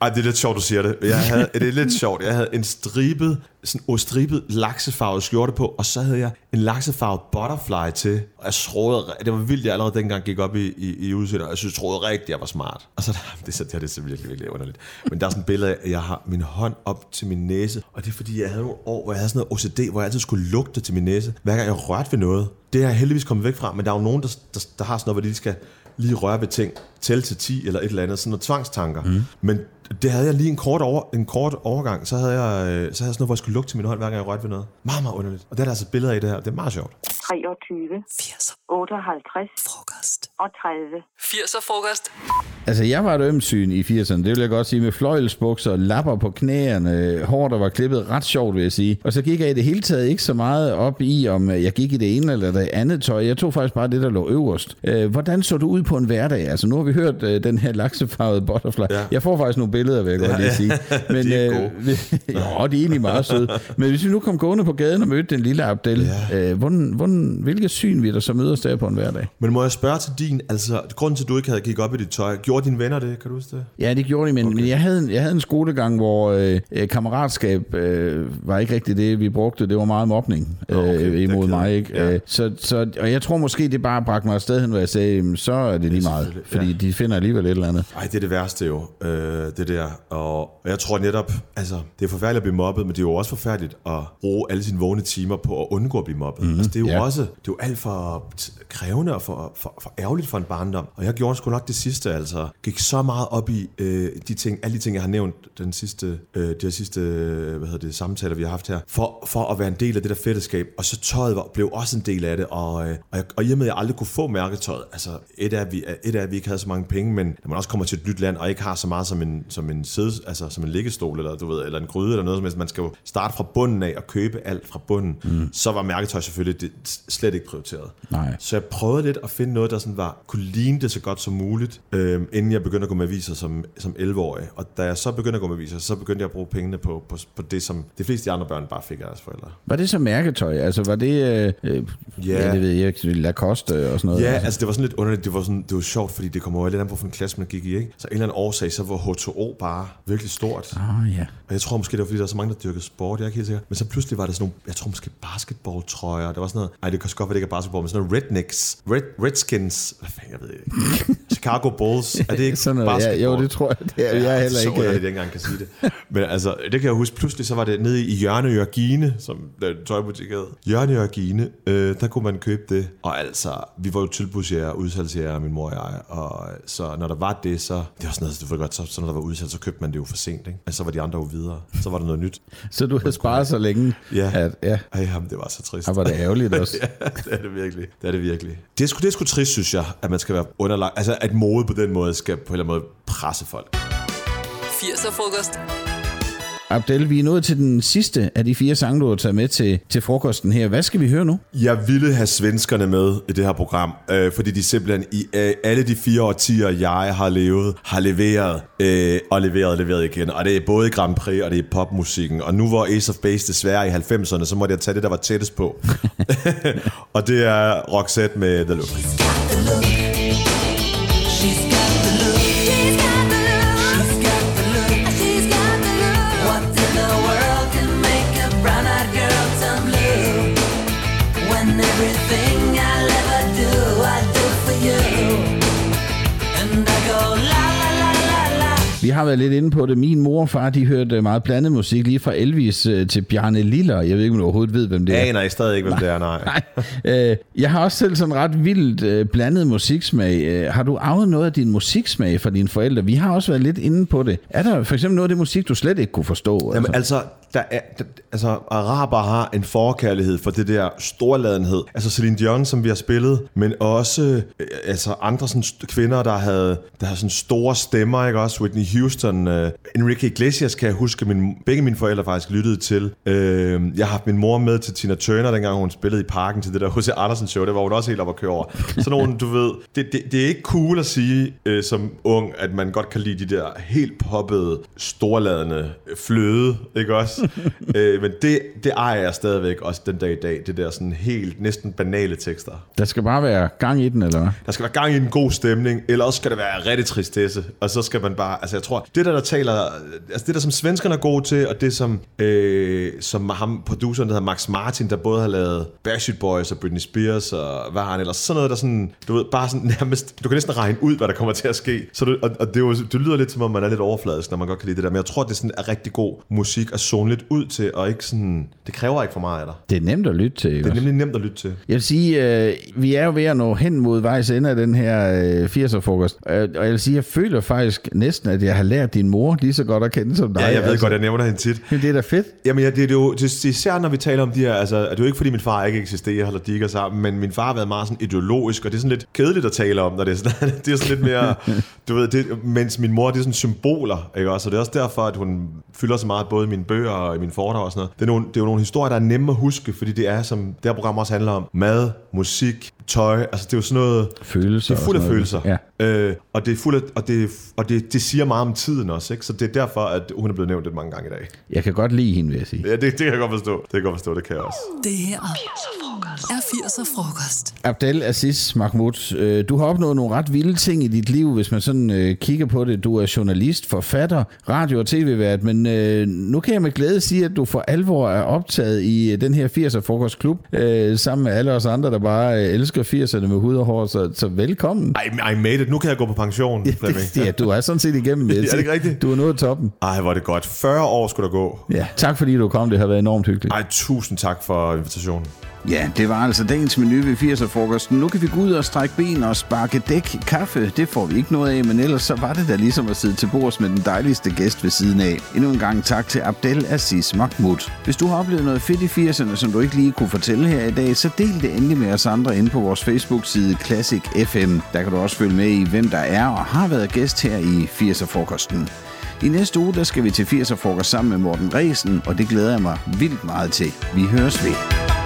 Speaker 1: Ej, det er lidt sjovt, du siger det. Jeg havde, det er lidt sjovt. Jeg havde en stribet, sådan en stribet laksefarvet skjorte på, og så havde jeg en laksefarvet butterfly til. Og jeg troede, det var vildt, jeg allerede dengang gik op i, i, i udseende, og jeg synes, jeg troede rigtigt, jeg var smart. Og så det, så, det, her, det er så virkelig, virkelig underligt. Men der er sådan et billede af, at jeg har min hånd op til min næse, og det er fordi, jeg havde nogle år, hvor jeg havde sådan noget OCD, hvor jeg altid skulle lugte til min næse, hver gang jeg rørte ved noget. Det er jeg heldigvis kommet væk fra, men der er jo nogen, der, der, der har sådan noget, hvor de skal lige røre ved ting, tælle til 10 eller et eller andet, sådan noget tvangstanker. Mm. Men det havde jeg lige en kort, over, en kort overgang, så havde, jeg, øh, så havde jeg sådan noget, hvor jeg skulle lugte til min hånd, hver gang jeg rørte ved noget. Meget, meget underligt. Og det er der altså billeder af i det her. Det er meget sjovt.
Speaker 10: 23,
Speaker 2: 80'er
Speaker 10: 58
Speaker 2: frokost.
Speaker 10: og 30.
Speaker 2: 80'er frokost.
Speaker 3: Altså, jeg var et ømsyn i 80'erne, det vil jeg godt sige, med fløjelsbukser, lapper på knæerne, hår, der var klippet ret sjovt, vil jeg sige. Og så gik jeg i det hele taget ikke så meget op i, om jeg gik i det ene eller det andet tøj. Jeg tog faktisk bare det, der lå øverst. Øh, hvordan så du ud på en hverdag? Altså, nu har vi hørt øh, den her laksefarvede butterfly.
Speaker 1: Ja.
Speaker 3: Jeg får faktisk nogle billeder, vil jeg godt
Speaker 1: Ja,
Speaker 3: lige sige. Men,
Speaker 1: De er
Speaker 3: øh,
Speaker 1: gode.
Speaker 3: jo, de er egentlig meget søde. Men hvis vi nu kom gående på gaden og mødte den lille Abdel,
Speaker 1: Ja.
Speaker 3: øh, hvordan, hvordan, hvilket syn vi der så møder der på en hverdag?
Speaker 1: Men må jeg spørge til din, altså, grunden til, at du ikke havde gik op i dit tøj, gjorde dine venner det, kan du huske det?
Speaker 3: Ja, det gjorde de, men, okay. men jeg, havde, en- jeg havde en skolegang, hvor øh, kammeratskab øh, var ikke rigtig det, vi brugte. Det var meget mobning øh,
Speaker 1: okay,
Speaker 3: imod mig. Ikke?
Speaker 1: Ja.
Speaker 3: Øh, så, så, og jeg tror måske, det bare bragte mig afsted hen, hvor jeg sagde, "Jamen, så er det lige meget. Fordi
Speaker 1: ja.
Speaker 3: de finder alligevel et eller andet.
Speaker 1: Ej, det er det værste jo, øh, det der. Og jeg tror netop, altså, det er forfærdeligt at blive mobbet, men det er jo også forfærdeligt at bruge alle sine vågne timer på at undgå at blive mobbet. Mm, altså, det er jo
Speaker 3: ja.
Speaker 1: ja. Også, det er jo alt for krævende og for, for, for ærgerligt for en barndom. Og jeg gjorde sgu nok det sidste, altså. Gik så meget op i øh, de ting, alle de ting, jeg har nævnt, den sidste, øh, de sidste, øh, hvad hedder det, samtaler, vi har haft her, for, for at være en del af det der fællesskab. Og så tøjet var, blev også en del af det, og, øh, og, jeg, og i og med, at jeg aldrig kunne få mærketøjet, altså et er, at vi, et er, at vi ikke havde så mange penge, men når man også kommer til et nyt land, og ikke har så meget som en, som en, sæde, altså som en liggestol, eller, du ved, eller en gryde, eller noget som helst, man skal jo starte fra bunden af og købe alt fra bunden, mm. så var mærketøj selvfølgelig det, slet ikke prioriteret.
Speaker 3: Nej.
Speaker 1: Så jeg prøvede lidt at finde noget, der sådan var, kunne ligne det så godt som muligt, øh, inden jeg begyndte at gå med aviser som, som 11-årig. Og da jeg så begyndte at gå med aviser, så begyndte jeg at bruge pengene på, på, på det, som de fleste de andre børn bare fik af deres forældre.
Speaker 3: Var det så mærketøj? Altså, var det, øh, øh,
Speaker 1: Ja.
Speaker 3: det ved jeg ikke, Lacoste og sådan noget?
Speaker 1: Ja,
Speaker 3: altså.
Speaker 1: altså det var sådan lidt underligt. Det var, sådan, det var sjovt, fordi det kommer jo lidt an på, hvilken klasse man gik i. Ikke? Så en eller anden årsag, så var H2O bare virkelig stort.
Speaker 3: Ah, ja.
Speaker 1: Og jeg tror måske, det var, fordi der er så mange, der dyrkede sport. Jeg er ikke helt sikker. Men så pludselig var der sådan nogle, jeg tror måske basketballtrøjer. Der var sådan noget, ej, det kan godt være, det ikke er basketball, men sådan noget rednecks, Red, Redskins, hvad fanden, jeg ved ikke. Chicago Bulls, er det ikke
Speaker 3: Sådan noget, ja,
Speaker 1: basketball?
Speaker 3: jo, det tror jeg. Det er, jeg er heller
Speaker 1: så
Speaker 3: ikke... øh,
Speaker 1: at jeg ikke engang kan sige det. Men altså, det kan jeg huske, pludselig så var det nede i Hjørne Jørgine, som den tøjbutik hed. Hjørne Jørgine, øh, der kunne man købe det. Og altså, vi var jo tilbudsjæger, udsalgsjæger, min mor og jeg. Og så når der var det, så... Det var sådan noget, du ved godt, så, så når der var udsalg, så købte man det jo for sent, ikke? Altså, så var de andre jo videre. Så var der noget nyt.
Speaker 3: Så du havde sparet så længe,
Speaker 1: Ja.
Speaker 3: at ja,
Speaker 1: Ej, jamen, det var så trist.
Speaker 3: her var det ærgerligt også.
Speaker 1: ja, det er det virkelig. Det er det virkelig. Det er sgu, det er sgu trist, synes jeg, at man skal være underlagt. Altså, at mode på den måde skal på en eller anden måde presse folk.
Speaker 2: 80'er frokost.
Speaker 3: Abdel, vi er nået til den sidste af de fire sange, du har taget med til, til frokosten her. Hvad skal vi høre nu?
Speaker 1: Jeg ville have svenskerne med i det her program, øh, fordi de simpelthen i øh, alle de fire årtier, jeg har levet, har leveret øh, og leveret og leveret igen. Og det er både i Grand Prix og det er i popmusikken. Og nu hvor Ace of Base desværre i 90'erne, så måtte jeg tage det, der var tættest på. og det er Roxette med The Look.
Speaker 3: Har været lidt inde på det. Min mor og far, de hørte meget blandet musik, lige fra Elvis øh, til Bjarne Liller. Jeg ved ikke, om du overhovedet ved, hvem det er.
Speaker 1: Jeg aner I stadig ikke, hvem det er, nej.
Speaker 3: Nej. Øh, jeg har også selv sådan ret vildt øh, blandet musiksmag. Øh, har du arvet noget af din musiksmag fra dine forældre? Vi har også været lidt inde på det. Er der for eksempel noget af det musik, du slet ikke kunne forstå?
Speaker 1: Jamen altså, der er, der, altså araber har en forkærlighed for det der storladenhed. Altså Celine Dion, som vi har spillet, men også øh, altså andre sådan kvinder, der havde, der havde sådan store stemmer, ikke også? Whitney Houston, øh, Enrique Iglesias kan jeg huske, min, begge mine forældre faktisk lyttede til. Øh, jeg har haft min mor med til Tina Turner, dengang hun spillede i parken til det der H.C. Andersen show, det var hun også helt op at køre over. Sådan nogle, du ved, det, det, det er ikke cool at sige øh, som ung, at man godt kan lide de der helt poppede, storladende fløde, ikke også? øh, men det, det ejer jeg stadigvæk også den dag i dag, det der sådan helt, næsten banale tekster.
Speaker 3: Der skal bare være gang i den, eller hvad?
Speaker 1: Der skal være gang i en god stemning, eller også skal det være rigtig tristesse, og så skal man bare, altså jeg tror, det der, der taler, altså det der som svenskerne er gode til, og det som, øh, som ham, produceren, der hedder Max Martin, der både har lavet Backstreet Boys og Britney Spears, og hvad har han ellers, sådan noget, der sådan, du ved, bare sådan nærmest, du kan næsten regne ud, hvad der kommer til at ske, så du, og, og det, er jo, det lyder lidt som om, man er lidt overfladisk, når man godt kan lide det der, men jeg tror, det sådan er rigtig god musik at zone lidt ud til, og ikke sådan, det kræver ikke for meget af dig.
Speaker 3: Det er nemt at lytte til.
Speaker 1: Det er nemlig nemt at lytte til.
Speaker 3: Jeg vil sige, øh, vi er jo ved at nå hen mod vejs ende af den her øh, 80'er-frokost. Øh, og jeg vil sige, jeg føler faktisk næsten, at jeg har lært din mor lige så godt at kende som dig.
Speaker 1: Ja, jeg ved altså. godt, jeg nævner hende tit.
Speaker 3: Men det er da fedt.
Speaker 1: Jamen ja, det, er jo, det, især når vi taler om de her, altså, det er jo ikke fordi min far ikke eksisterer eller digger sammen, men min far har været meget sådan ideologisk, og det er sådan lidt kedeligt at tale om, når det er sådan, det er sådan lidt mere, du ved, det, mens min mor, det er sådan symboler, ikke også? Og det er også derfor, at hun fylder så meget både i mine bøger og i mine foredrag og sådan noget. Det er, nogle, det er jo nogle historier, der er nemme at huske, fordi det er, som det her program også handler om, mad, musik, tøj, altså det er jo sådan noget...
Speaker 3: Følelser.
Speaker 1: Det er fuld af
Speaker 3: og sådan noget.
Speaker 1: følelser.
Speaker 3: Ja.
Speaker 1: Øh, og det er fuld af, og, det, og det, det siger meget om tiden også, ikke? Så det er derfor, at hun er blevet nævnt lidt mange gange i dag.
Speaker 3: Jeg kan godt lide hende, vil jeg sige.
Speaker 1: Ja, det, det kan jeg godt forstå. Det kan jeg godt forstå, det kan jeg også.
Speaker 2: Det her er 80'er frokost.
Speaker 3: Abdel Aziz Mahmoud, øh, du har opnået nogle ret vilde ting i dit liv, hvis man sådan øh, kigger på det. Du er journalist, forfatter, radio- og tv-vært, men øh, nu kan jeg med glæde sige, at du for alvor er optaget i øh, den her 80'er frokostklub, øh, sammen med alle os andre, der bare øh, elsker 80'erne med hud og hår, så, så velkommen.
Speaker 1: I, I made it. Nu kan jeg gå på pension, Flemming.
Speaker 3: ja, du er sådan set igennem.
Speaker 1: Er det
Speaker 3: sige.
Speaker 1: ikke rigtigt?
Speaker 3: Du er nået toppen.
Speaker 1: Ej, hvor er det godt. 40 år skulle der gå.
Speaker 3: Ja, tak fordi du kom. Det har været enormt hyggeligt.
Speaker 1: Ej, tusind tak for invitationen.
Speaker 3: Ja, det var altså dagens menu ved 80'er-frokosten. Nu kan vi gå ud og strække ben og sparke dæk. Kaffe, det får vi ikke noget af, men ellers så var det da ligesom at sidde til bords med den dejligste gæst ved siden af. Endnu en gang tak til Abdel Aziz Mahmoud. Hvis du har oplevet noget fedt i 80'erne, som du ikke lige kunne fortælle her i dag, så del det endelig med os andre inde på vores Facebook-side Classic FM. Der kan du også følge med i, hvem der er og har været gæst her i 80'er-frokosten. I næste uge, der skal vi til 80'er-frokost sammen med Morten Resen, og det glæder jeg mig vildt meget til. Vi høres ved.